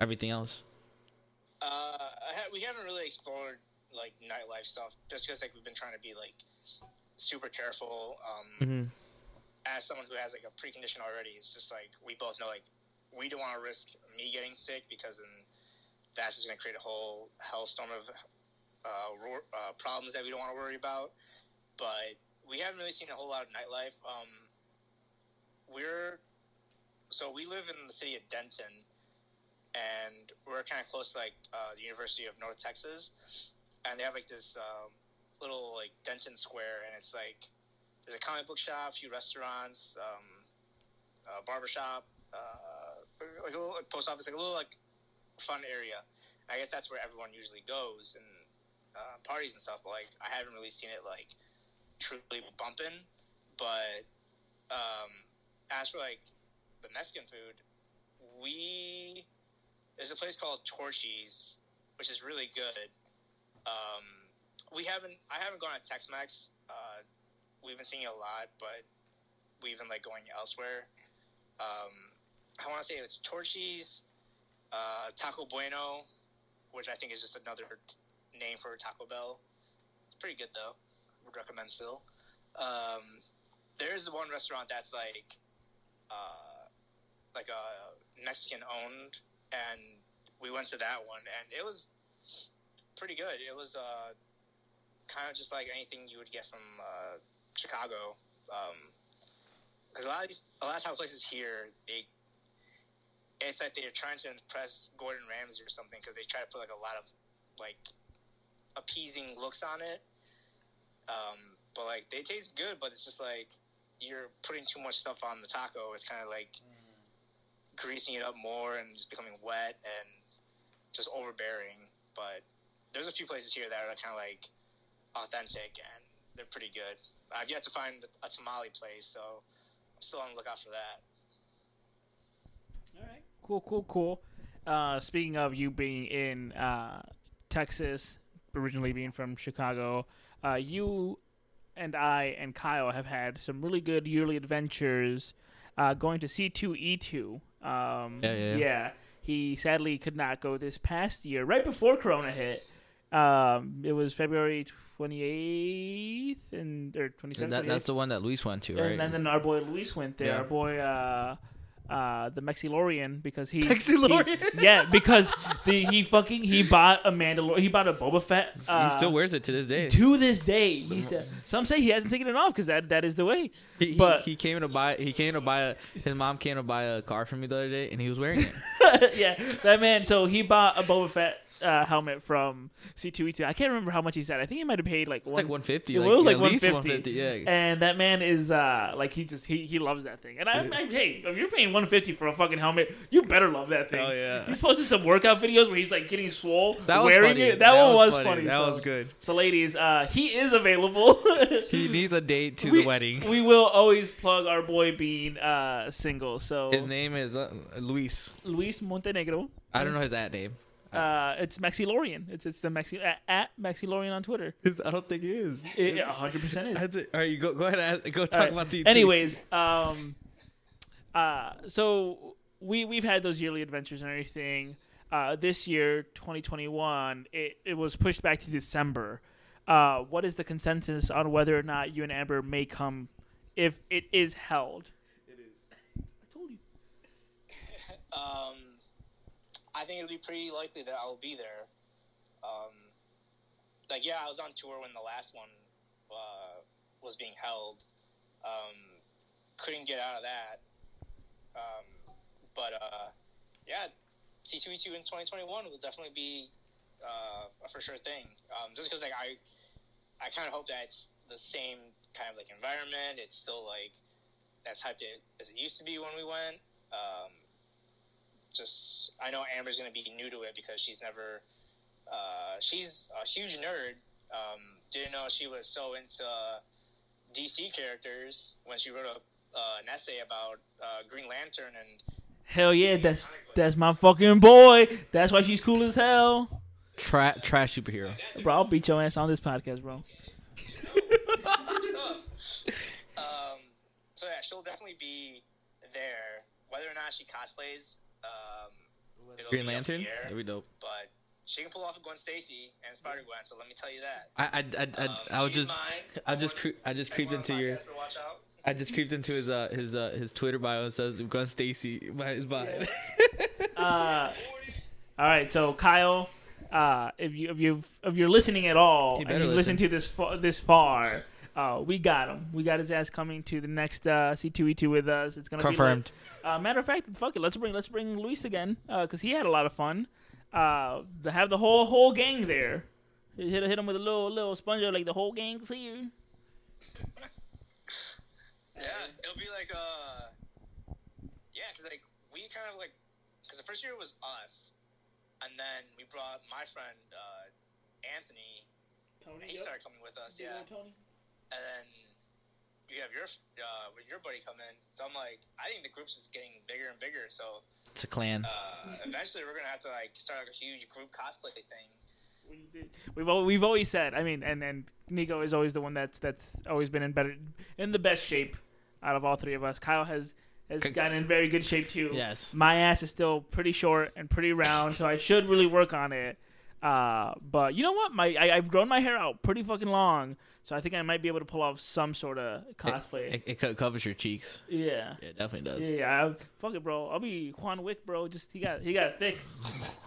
everything else? Uh, ha- we haven't really explored like nightlife stuff just because like we've been trying to be like super careful. Um, Mm-hmm. as someone who has like a precondition already, it's just like we both know like we don't want to risk me getting sick because then that's just going to create a whole hellstorm of uh, uh, problems that we don't want to worry about. But we haven't really seen a whole lot of nightlife. Um, we're so we live in the city of Denton, and we're kind of close to like uh, the University of North Texas, and they have like this um, little like Denton Square, and it's like there's a comic book shop, a few restaurants, um, a barber shop, uh, like a little post office, like a little like fun area. I guess that's where everyone usually goes and uh, parties and stuff. But like, I haven't really seen it like truly bumping. But um, as for like the Mexican food, we there's a place called Torchy's, which is really good. Um, we haven't I haven't gone to Tex-Mex. Uh, we've been seeing it a lot, but we've been like going elsewhere. Um, I want to say it's Torchy's, uh, Taco Bueno, which I think is just another name for Taco Bell. It's pretty good though. Would recommend still. Um, there's the one restaurant that's like, uh, like a Mexican owned, and we went to that one, and it was pretty good. It was uh, kind of just like anything you would get from uh, Chicago. Because a lot of these, a lot of top places here, they it's like they're trying to impress Gordon Ramsay or something because they try to put like a lot of like appeasing looks on it. Um, but like they taste good, but it's just like you're putting too much stuff on the taco. It's kind of like greasing it up more and just becoming wet and just overbearing. But there's a few places here that are kind of like authentic and they're pretty good. I've yet to find a tamale place, so I'm still on the lookout for that. Cool, cool, cool. Uh, speaking of you being in uh, Texas, originally being from Chicago, uh, you and I and Kyle have had some really good yearly adventures. Uh, going to C2E2. Um, Yeah, yeah, yeah. He sadly could not go this past year, right before Corona hit. Um, it was February 28th and or 27th. That, that's the one that Luis went to, right? And, and then our boy Luis went there. Yeah. Our boy, uh, uh, the Mexilorian, because he Mexilorian? he- yeah, because the he fucking he bought a Mandalorian. He bought a Boba Fett. Uh, he still wears it to this day. to this day. He's the, some say he hasn't taken it off because that that is the way. He, he, but- he came to buy. He came to buy. A, his mom came to buy a car for me the other day, and he was wearing it. yeah, that man. So he bought a Boba Fett uh, helmet from C2E2. I can't remember how much he said. I think he might have paid like one. like 150. It like, was like at 150. Yeah. And that man is uh like he just he, he loves that thing. And I, I hey, if you're paying 150 for a fucking helmet, you better love that thing. Oh, yeah. He's posted some workout videos where he's like getting swole That was wearing funny. it. That, one was funny. That so, was good. So ladies, uh he is available. He needs a date to we, the wedding. We will always plug our boy being uh single. So His name is uh, Luis. Luis Montenegro. I don't know his at name. Uh, it's Maxilorian. It's it's the Maxi at, at Maxilorian on Twitter. I don't think it is. is. It hundred percent is. That's it. All right, you go. Go ahead. And ask, go talk All right. about T2. Anyways, um, uh, so we we've had those yearly adventures and everything. Uh, this year, 2021, it, it was pushed back to December. Uh, what is the consensus on whether or not you and Amber may come if it is held? It is. I told you. Um, I think it'll be pretty likely that I'll be there. Um, like, yeah, I was on tour when the last one uh, was being held. Um, couldn't get out of that. Um, but uh, yeah, C2E2 in 2021 will definitely be uh, a for sure thing. Um, just because like I, I kind of hope that it's the same kind of like environment. It's still like that's hyped it as it used to be when we went. Um, just I know Amber's gonna be new to it because she's never. Uh, she's a huge nerd. Um, didn't know she was so into DC characters when she wrote a uh, an essay about uh, Green Lantern and Hell yeah, that's that's my fucking boy. That's why she's cool as hell. Tra- trash superhero. Bro, I'll beat your ass on this podcast, bro. um, so yeah, she'll definitely be there. Whether or not she cosplays, um, it'll Green be up Lantern. the air, That'd be dope. but she can pull off a Gwen Stacy and Spider Gwen. So let me tell you that. I I I, I, Um, I was just mine. I just cre- I just creeped into your watch out. I just creeped into his uh his uh his Twitter bio and says Gwen Stacy by his bio. Uh, all right, so Kyle, uh, if you if you if you're listening at all and you've listened to this fa- this far, uh, we got him. We got his ass coming to the next uh, C2E2 with us. It's gonna Confirmed. be like- uh, matter of fact, fuck it. Let's bring let's bring Luis again because he had a lot of fun. Uh, to have the whole whole gang there. Hit hit him with a little little sponge like the whole gang's here. Yeah, it'll be like uh, yeah, because like we kind of like because the first year was us, and then we brought my friend uh, Anthony, and he started coming with us. Yeah, and then you have your uh, with your buddy come in. So I'm like, I think the group's just getting bigger and bigger. So It's a clan. uh, eventually, we're gonna have to like start like a huge group cosplay thing. We've al- we've always said. I mean, and and Nico is always the one that's that's always been in better in the best shape out of all three of us. Kyle has has gotten in very good shape too. Yes. My ass is still pretty short and pretty round, so I should really work on it. Uh, but you know what? My I, I've grown my hair out pretty fucking long, so I think I might be able to pull off some sort of cosplay. It, it co- covers your cheeks. yeah. Yeah, it definitely does. Yeah, I, fuck it, bro. I'll be Juan Wick, bro. Just he got he got thick.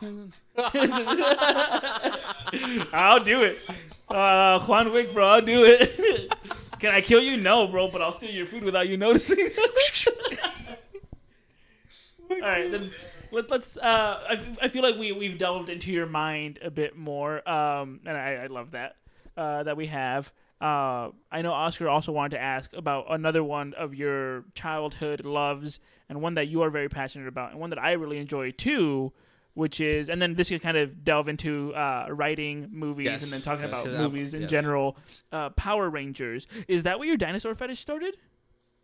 I'll do it. Uh, Juan Wick, bro. I'll do it. Can I kill you? No, bro. But I'll steal your food without you noticing. All right, then let, let's. Uh, I, I feel like we we've delved into your mind a bit more, um, and I, I love that uh, that we have. uh, I know Oscar also wanted to ask about another one of your childhood loves and one that you are very passionate about and one that I really enjoy too, which is and then this can kind of delve into uh, writing movies Yes, and then talking yes, about movies in yes. general. Uh, Power Rangers is that where your dinosaur fetish started?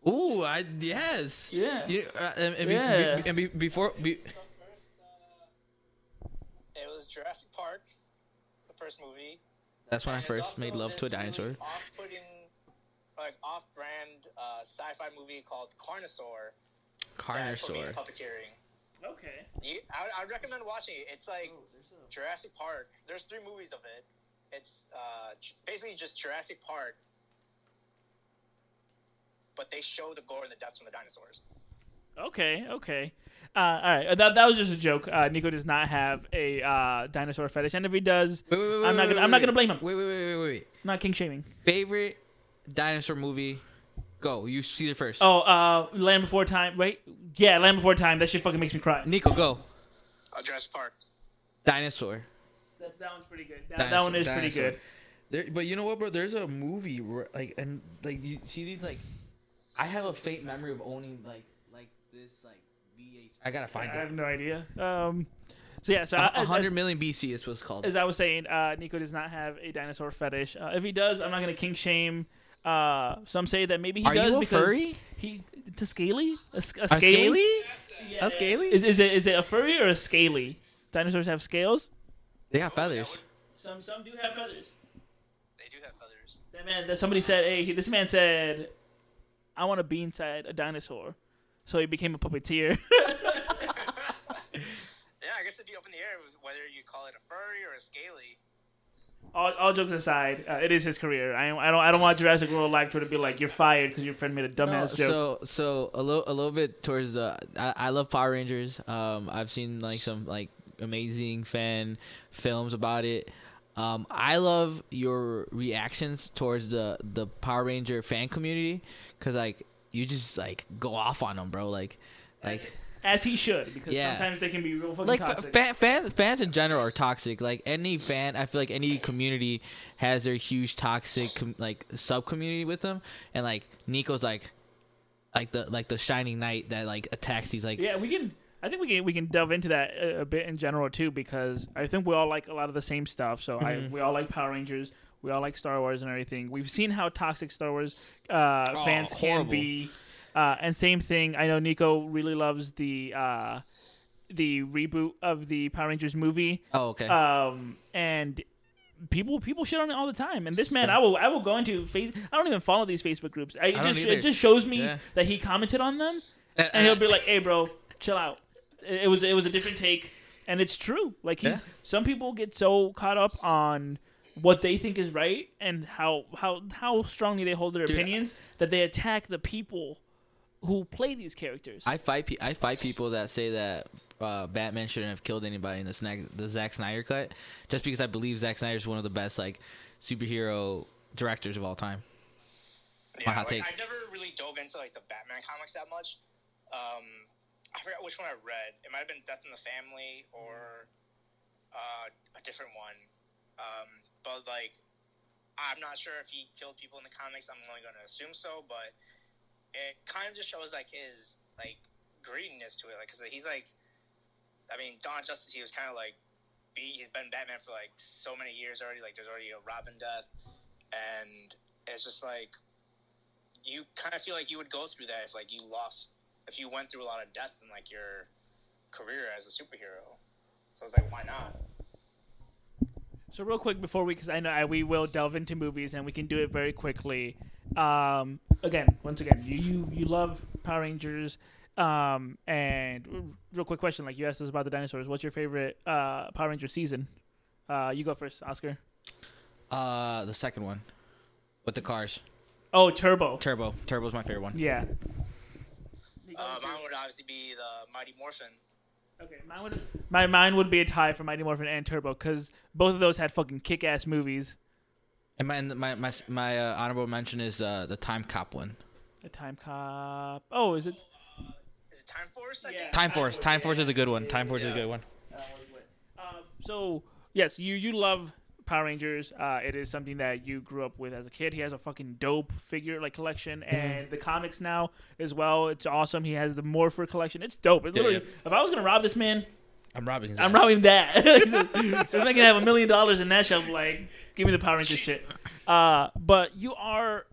Ooh, I yes. Yeah. You, uh, and, and, Yeah. be- and be, before be, It was Jurassic Park, the first movie. that's when I And there's first made love to a this really dinosaur. Off-putting, like off-brand uh, sci-fi movie called Carnosaur. that put me into Carnosaur. puppeteering. Okay. You, I, I'd recommend watching it. It's like Oh, Jurassic Park. There's three movies of it. It's uh, basically just Jurassic Park, but they show the gore and the deaths from the dinosaurs. Okay, okay. Uh, all right, that, that was just a joke. Uh, Nico does not have a uh, dinosaur fetish, and if he does, Wait, wait, wait, I'm not gonna- I'm not gonna blame him. Wait, wait, wait, wait, wait. not king shaming. Favorite dinosaur movie? Go. You see it first. Oh, uh, Land Before Time. Wait, yeah, Land Before Time. That shit fucking makes me cry. Nico, go. Uh, Jurassic Park. Dinosaur. That's, that one's pretty good. That, that one Dinosaur, is pretty good. There, but you know what, bro? There's a movie where, like, and like you see these like, I have a faint memory of owning like like this like VH. I gotta find it. I have no idea. Um, so yeah, so A I, as, as, million BC is what's called. as I was saying, uh, Nico does not have a dinosaur fetish. Uh, if he does, I'm not gonna king shame. Uh, some say that maybe he Are does you a because furry? he to scaly a, sc- a A scaly. scaly? Yeah. A scaly? Is, is it is it a furry or a scaly? Dinosaurs have scales. They got feathers. Some some do have feathers. They do have feathers. That man, that somebody said, hey, he- this man said, I want to be inside a dinosaur, so he became a puppeteer. Yeah, I guess it'd be up in the air whether you call it a furry or a scaly. all, all jokes aside, uh, it is his career. I, I don't I don't want Jurassic World Live Tour to be like you're fired because your friend made a dumbass No, joke. So so a little a little bit towards the I, I love Power Rangers. Um, I've seen like some like amazing fan films about it. Um, I love your reactions towards the the Power Ranger fan community because like you just like go off on them, bro. Like like As he should, because Yeah. sometimes they can be real fucking like toxic. fan, fans fans in general are toxic. Like any fan, I feel like any community has their huge toxic com- like sub community with them, and like Nico's like like the like the shining knight that like attacks these like yeah, we can. I think we can we can delve into that a, a bit in general too, because I think we all like a lot of the same stuff. So I Mhm. we all like Power Rangers. We all like Star Wars and everything. We've seen how toxic Star Wars uh, Oh, fans can be. Uh, and same thing. I know Nico really loves the uh, the reboot of the Power Rangers movie. oh okay Um, and people people shit on it all the time. And this man, Yeah. I will I will go into face. I don't even follow these Facebook groups. I, it don't just it just shows me Yeah. that he commented on them, Uh, and he'll be like, "Hey, bro, chill out." It it was it was a different take, and it's true. Like he's Yeah. some people get so caught up on what they think is right and how how how strongly they hold their Dude, opinions that they attack the people who play these characters. I fight pe- I fight people that say that uh, Batman shouldn't have killed anybody in the snack the Zack Snyder cut just because I believe Zack Snyder is one of the best like superhero directors of all time. Yeah, hot like, take. I never really dove into like the Batman comics that much. Um, I forgot which one I read. It might have been Death in the Family or uh, a different one. Um, but like, I'm not sure if he killed people in the comics. I'm only going to assume so, but it kind of just shows like his like greediness to it. Like, cause he's like, I mean, Dawn Justice. He was kind of like, he, he's been Batman for like so many years already. Like, there's already a Robin death, and it's just like you kind of feel like you would go through that if like you lost if you went through a lot of death in like your career as a superhero so it's like why not So real quick before we, because I know I, we will delve into movies and we can do it very quickly. Um, again, once again, you you, you love Power Rangers. Um, and real quick question, like you asked us about the dinosaurs. What's your favorite uh, Power Ranger season? Uh, you go first, Oscar. Uh, the second one with the cars. Oh, Turbo. Turbo. Turbo's my favorite one. Yeah. uh, mine would obviously be the mighty morphin Okay, mine would my mine would be a tie for Mighty Morphin and Turbo because both of those had fucking kick ass movies. And my my my, my uh, honorable mention is uh, the Time Cop one. The Time Cop. Oh, is it? is it time force I Yeah. think? Time Force. Time Force is a good one. Time Force is a good one. Um, so yes, you you love Power Rangers. Uh, it is something that you grew up with as a kid. He has a fucking dope figure like collection, and the comics now as well. It's awesome. He has the Morpher collection. It's dope. It's Yeah, literally, if I was gonna rob this man, I'm robbing his. I'm ass. robbing that. if I can have a million dollars in that shelf, like, give me the Power Rangers shit. Uh, but you are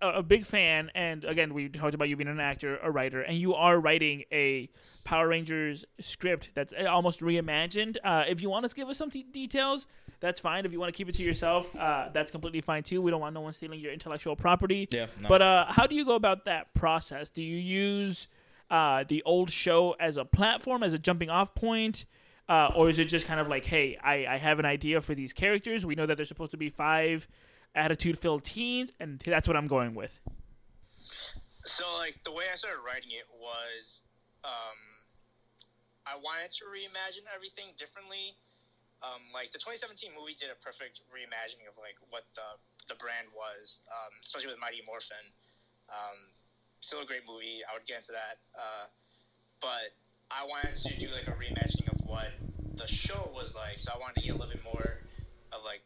a, a big fan, and again, we talked about you being an actor, a writer, and you are writing a Power Rangers script that's uh, almost reimagined. Uh, if you want to give us some t- details, that's fine. If you want to keep it to yourself, uh, that's completely fine too. We don't want no one stealing your intellectual property. Yeah, no. But uh, how do you go about that process? Do you use uh, the old show as a platform, as a jumping off point? Uh, or is it just kind of like, hey, I, I have an idea for these characters. We know that they're supposed to be five attitude filled teens, and that's what I'm going with. So like the way I started writing it was, um, I wanted to reimagine everything differently. Um, like the 2017 movie did a perfect reimagining of like what the the brand was, um, especially with Mighty Morphin. Um, still a great movie. I would get into that, uh, but I wanted to do like a reimagining of what the show was like. So I wanted to get a little bit more of like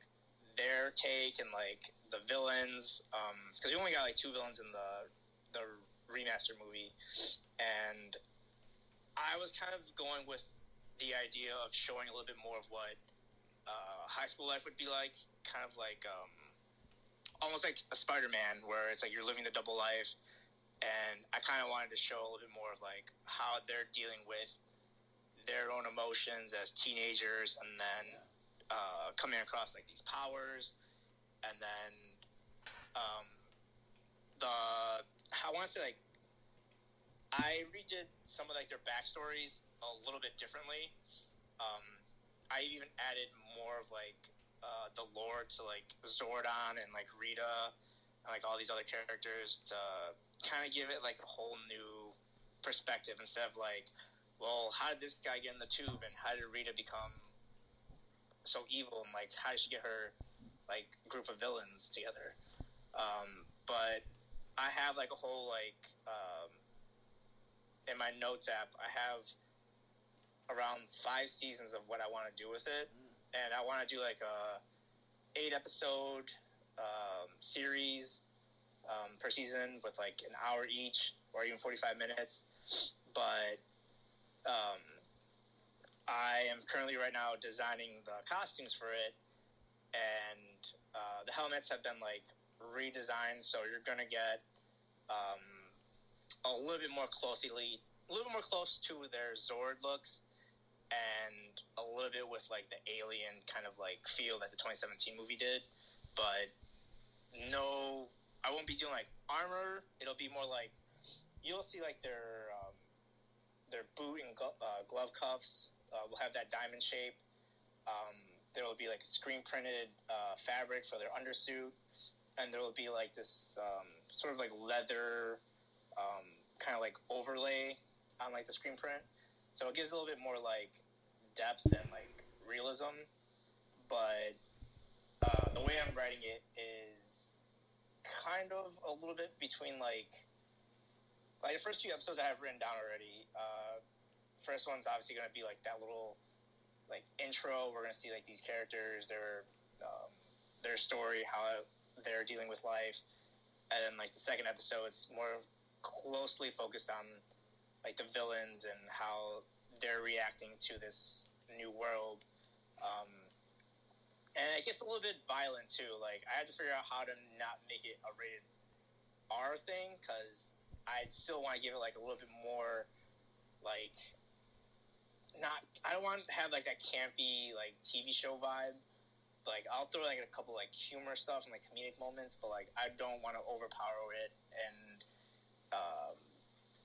their take and like the villains, because we only got like two villains in the the remaster movie, and I was kind of going with the idea of showing a little bit more of what uh, high school life would be like, kind of like um, almost like a Spider-Man, where it's like you're living the double life, and I kind of wanted to show a little bit more of like how they're dealing with their own emotions as teenagers, and then uh, coming across like these powers, and then um, the I want to say like I redid some of like their backstories a little bit differently. Um, I even added more of like uh, the lore to like Zordon and like Rita and like all these other characters to kind of give it like a whole new perspective instead of like, well, how did this guy get in the tube and how did Rita become so evil and like how did she get her like group of villains together? Um, but I have like a whole like um, in my notes app. I have around five seasons of what I want to do with it, and I want to do like a eight episode um, series um, per season with like an hour each or even forty five minutes. But um, I am currently right now designing the costumes for it, and uh, the helmets have been like redesigned, so you're gonna get um, a little bit more closely, a little bit more close to their Zord looks, and a little bit with like the alien kind of like feel that the 2017 movie did. But no, I won't be doing like armor. It'll be more like you'll see like their um, their boot and uh, glove cuffs uh, will have that diamond shape. Um, there will be like screen printed uh, fabric for their undersuit, and there will be like this um, sort of like leather um, kind of like overlay on like the screen print. So it gives a little bit more like depth and like realism. But uh, the way I'm writing it is kind of a little bit between like like the first few episodes I have written down already. Uh, first one's obviously going to be like that little like intro. We're going to see like these characters, their um, their story, how they're dealing with life, and then like the second episode, it's more closely focused on like the villains and how they're reacting to this new world. Um, and it gets a little bit violent too. Like I had to figure out how to not make it a rated R thing because I still want to give it like a little bit more like not. I don't want to have like that campy like TV show vibe. Like I'll throw like a couple like humor stuff and like comedic moments, but like I don't want to overpower it and um,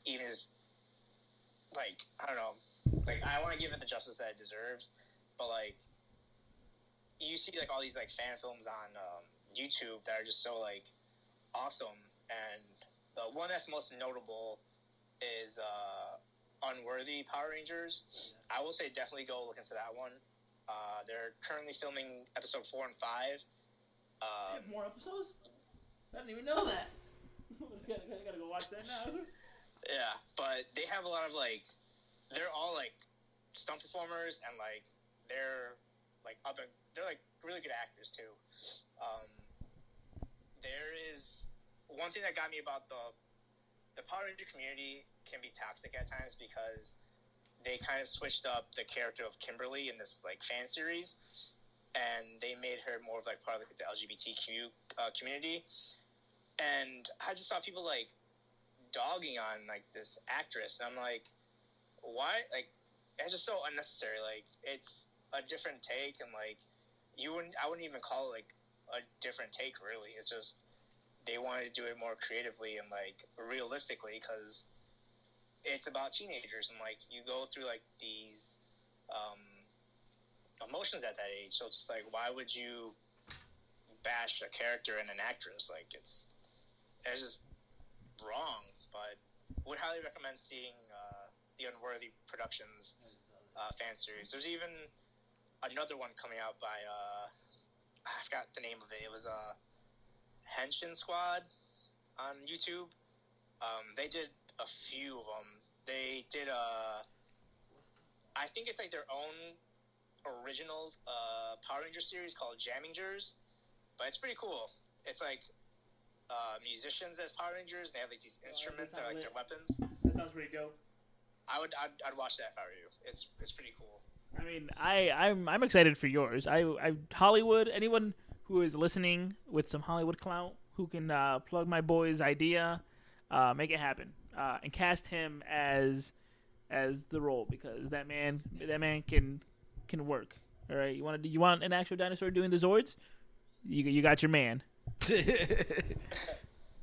even as like I don't know, like I want to give it the justice that it deserves, but like you see like all these like fan films on um, YouTube that are just so like awesome, and the one that's most notable is uh, Unworthy Power Rangers. I will say definitely go look into that one. Uh, they're currently filming episode four and five. Um, more episodes? I didn't even know that. gotta, gotta, gotta go watch that now. Yeah, but they have a lot of like, they're all like stunt performers and like they're like up and they're like really good actors too. Um, there is one thing that got me about the the Power Ranger community can be toxic at times because they kind of switched up the character of Kimberly in this like fan series, and they made her more of like part of like, the LGBTQ uh, community. And I just saw people like dogging on like this actress. And I'm like, why? Like, it's just so unnecessary. Like, it's a different take, and like, you wouldn't. I wouldn't even call it like a different take. Really, it's just they wanted to do it more creatively and like realistically because it's about teenagers and like you go through like these um, emotions at that age. So it's just like, why would you bash a character and an actress? Like it's it's just wrong. But would highly recommend seeing uh, the Unworthy Productions uh, fan series. There's even another one coming out by uh, I forgot the name of it. It was uh, Henshin Squad on YouTube. Um, they did a few of them. They did a, I think it's like their own original uh, Power Ranger series called Jammingers, but it's pretty cool. It's like uh, musicians as Power Rangers. They have like these instruments that are like their weapons. That sounds pretty dope. I would, I'd, I'd watch that if I were you. It's, it's pretty cool. I mean, I I'm I'm excited for yours. I I Hollywood. Anyone who is listening with some Hollywood clout who can uh, plug my boy's idea, uh, make it happen, uh, and cast him as as the role because that man that man can can work. All right, you want to you want an actual dinosaur doing the Zords? You you got your man.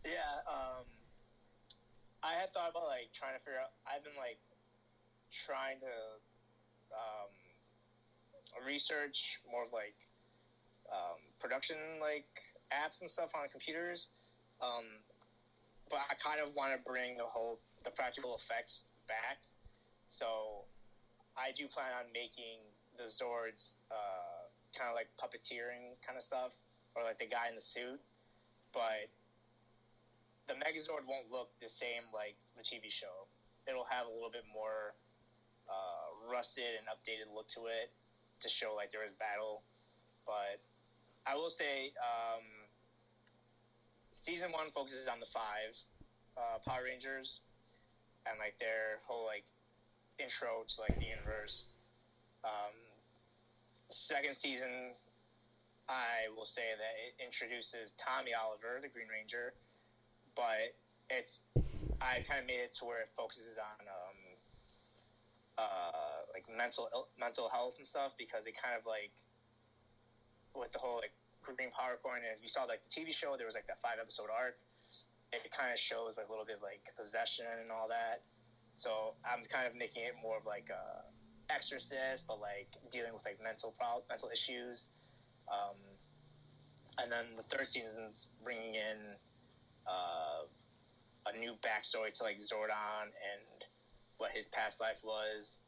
Yeah, um, I had thought about like trying to figure out. I've been like trying to um, research more of like um, production like apps and stuff on computers. Um, but I kind of want to bring the whole the practical effects back. So I do plan on making the Zords uh, kind of like puppeteering kind of stuff, or like the guy in the suit. But the Megazord won't look the same like the TV show. It'll have a little bit more uh, rusted and updated look to it to show like there is battle. But I will say, um, season one focuses on the five uh, Power Rangers and like their whole like intro to like the universe. Um, second season, I will say that it introduces Tommy Oliver, the Green Ranger, but it's I kind of made it to where it focuses on um, uh, like mental mental health and stuff because it kind of like with the whole like Green Power Core and if you saw like the TV show there was like that five episode arc it kind of shows like a little bit like possession and all that. So I'm kind of making it more of like a exorcist but like dealing with like mental pro- mental issues um, and then the third season's bringing in uh, a new backstory to like Zordon and what his past life was.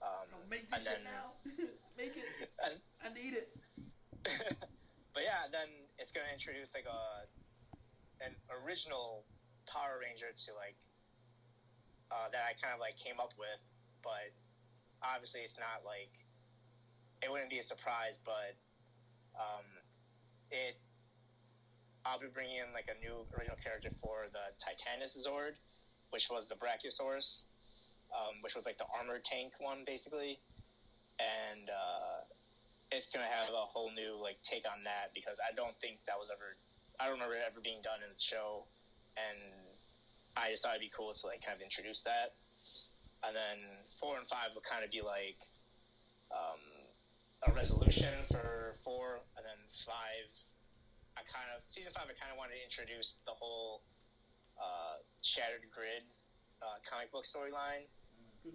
Um, and then, Make it. and, I need it. but yeah, then it's gonna introduce like a an original Power Ranger to like uh, that I kind of like came up with, but obviously it's not like it wouldn't be a surprise, but um, it I'll be bringing in like a new original character for the Titanus Zord, which was the Brachiosaurus, um, which was like the armored tank one basically, and uh, it's gonna have a whole new like take on that because I don't think that was ever I don't remember it ever being done in the show, and I just thought it'd be cool to like kind of introduce that, and then four and five would kind of be like um, a resolution for four, and then five I kind of season five. I kind of wanted to introduce the whole uh, Shattered Grid uh, comic book storyline,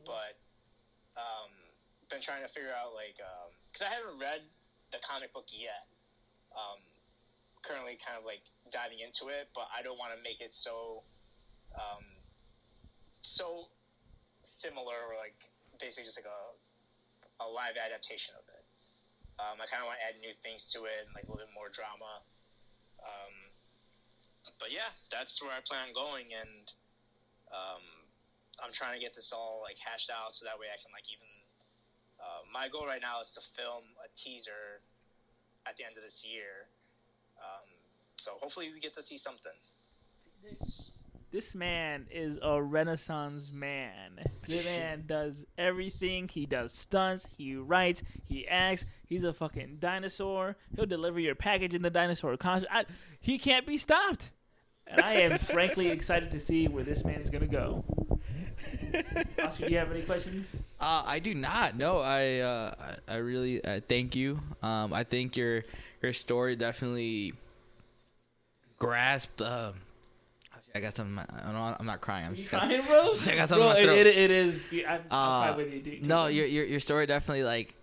but um, been trying to figure out like because I haven't read the comic book yet. Um, currently, kind of like diving into it, but I don't want to make it so um, so similar or like basically just like a a live adaptation of. Um, I kind of want to add new things to it and like a little bit more drama. Um, but yeah, that's where I plan on going, and um, I'm trying to get this all like hashed out so that way I can like even. Uh, my goal right now is to film a teaser at the end of this year. Um, so hopefully we get to see something. This man is a renaissance man. This man does everything. He does stunts. He writes. He acts. He's a fucking dinosaur. He'll deliver your package in the dinosaur concert. I, he can't be stopped. And I am frankly excited to see where this man is gonna go. Oscar, do you have any questions? Uh, I do not. No, I uh, I I really uh, thank you. Um, I think your your story definitely grasped. I got some. I'm not, crying. I'm just crying, bro? I got something Bro, it, it, it is. I'm, Uh, cry with you. dude. no, your, your your story definitely like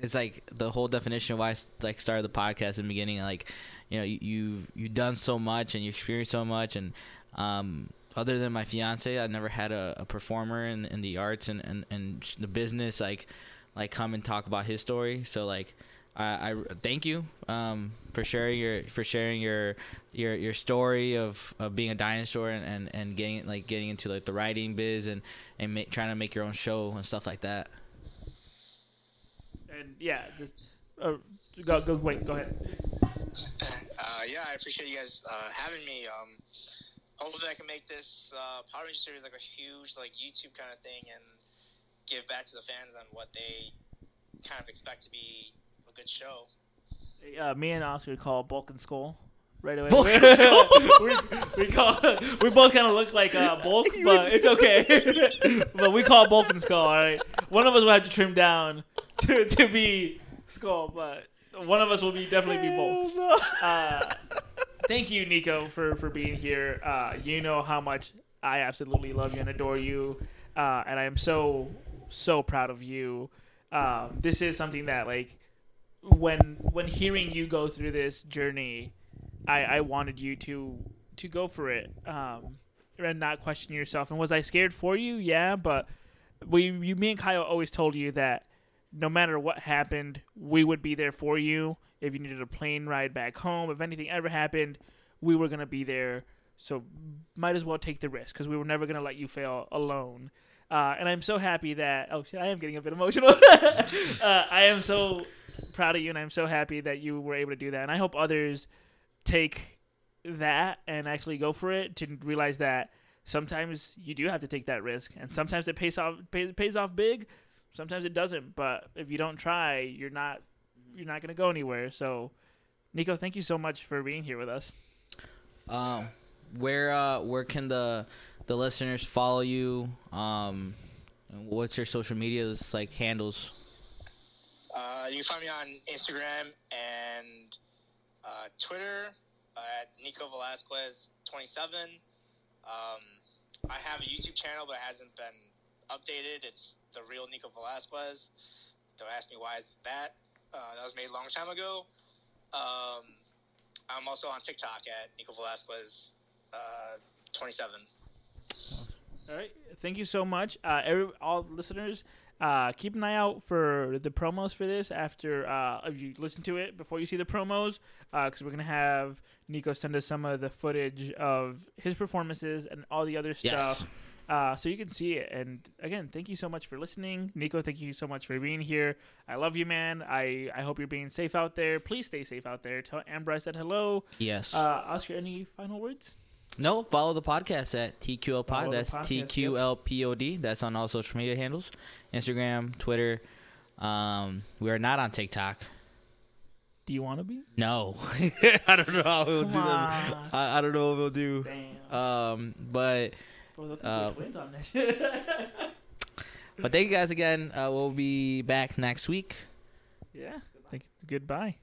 it's like the whole definition of why I like started the podcast in the beginning. Like, you know, you, you've you've done so much and you experienced so much, and um, other than my fiance, I've never had a, a performer in in the arts and, and and the business like like come and talk about his story. So like. I, I thank you um, for sharing your for sharing your your your story of, of being a dinosaur and, and, and getting like getting into like the writing biz and and ma- trying to make your own show and stuff like that. And yeah, just uh, go go wait. Go ahead. Uh, yeah, I appreciate you guys uh, having me. Um, hopefully, I can make this uh, Power Ranger series like a huge like YouTube kind of thing and give back to the fans on what they kind of expect to be a good show. Uh, me and Oscar call Bulk and Skull right away. Bulk and Skull? we, we call we both kind of look like uh, Bulk, but it's okay. but we call Bulk and Skull. All right, one of us will have to trim down to to be Skull, but one of us will be definitely be Bulk. Uh, thank you, Niko, for for being here. Uh, you know how much I absolutely love you and adore you, uh, and I am so so proud of you. Um, this is something that like when when hearing you go through this journey, I I wanted you to to go for it um, and not question yourself. And was I scared for you? Yeah, but we you me and Kyle always told you that no matter what happened, we would be there for you. If you needed a plane ride back home, if anything ever happened, we were gonna be there. So might as well take the risk because we were never gonna let you fail alone. Uh, and I'm so happy that oh shit, I am getting a bit emotional. uh, I am so proud of you, and I'm so happy that you were able to do that. And I hope others take that and actually go for it to realize that sometimes you do have to take that risk, and sometimes it pays off pays, pays off big. Sometimes it doesn't, but if you don't try, you're not you're not gonna go anywhere. So, Niko, thank you so much for being here with us. Um, where uh, where can the the listeners follow you? Um, what's your social media's like handles? Uh, you can find me on Instagram and uh, Twitter at Niko Velazquez twenty seven. Um, I have a YouTube channel, but it hasn't been updated. It's the real Niko Velazquez. Don't ask me why it's that. Uh, that was made a long time ago. Um, I'm also on TikTok at Niko Velazquez uh, twenty seven. All right, thank you so much, uh, every all listeners. Uh, keep an eye out for the promos for this after uh, if you listen to it before you see the promos, because we're gonna have Niko send us some of the footage of his performances and all the other Yes. stuff, uh, so you can see it. And again, thank you so much for listening, Niko. Thank you so much for being here. I love you, man. I I hope you're being safe out there. Please stay safe out there. Tell Amber I said hello. Yes. Uh, Oscar, any final words? No, follow the podcast at TQL Pod. That's TQLPOD. That's on all social media handles, Instagram, Twitter. Um, we are not on TikTok. Do you want to be? No, I don't know how we'll do that. I, I don't know what we'll do. Damn. Um, but uh, twins on that but thank you guys again. Uh, we'll be back next week. yeah. Thank you. Goodbye.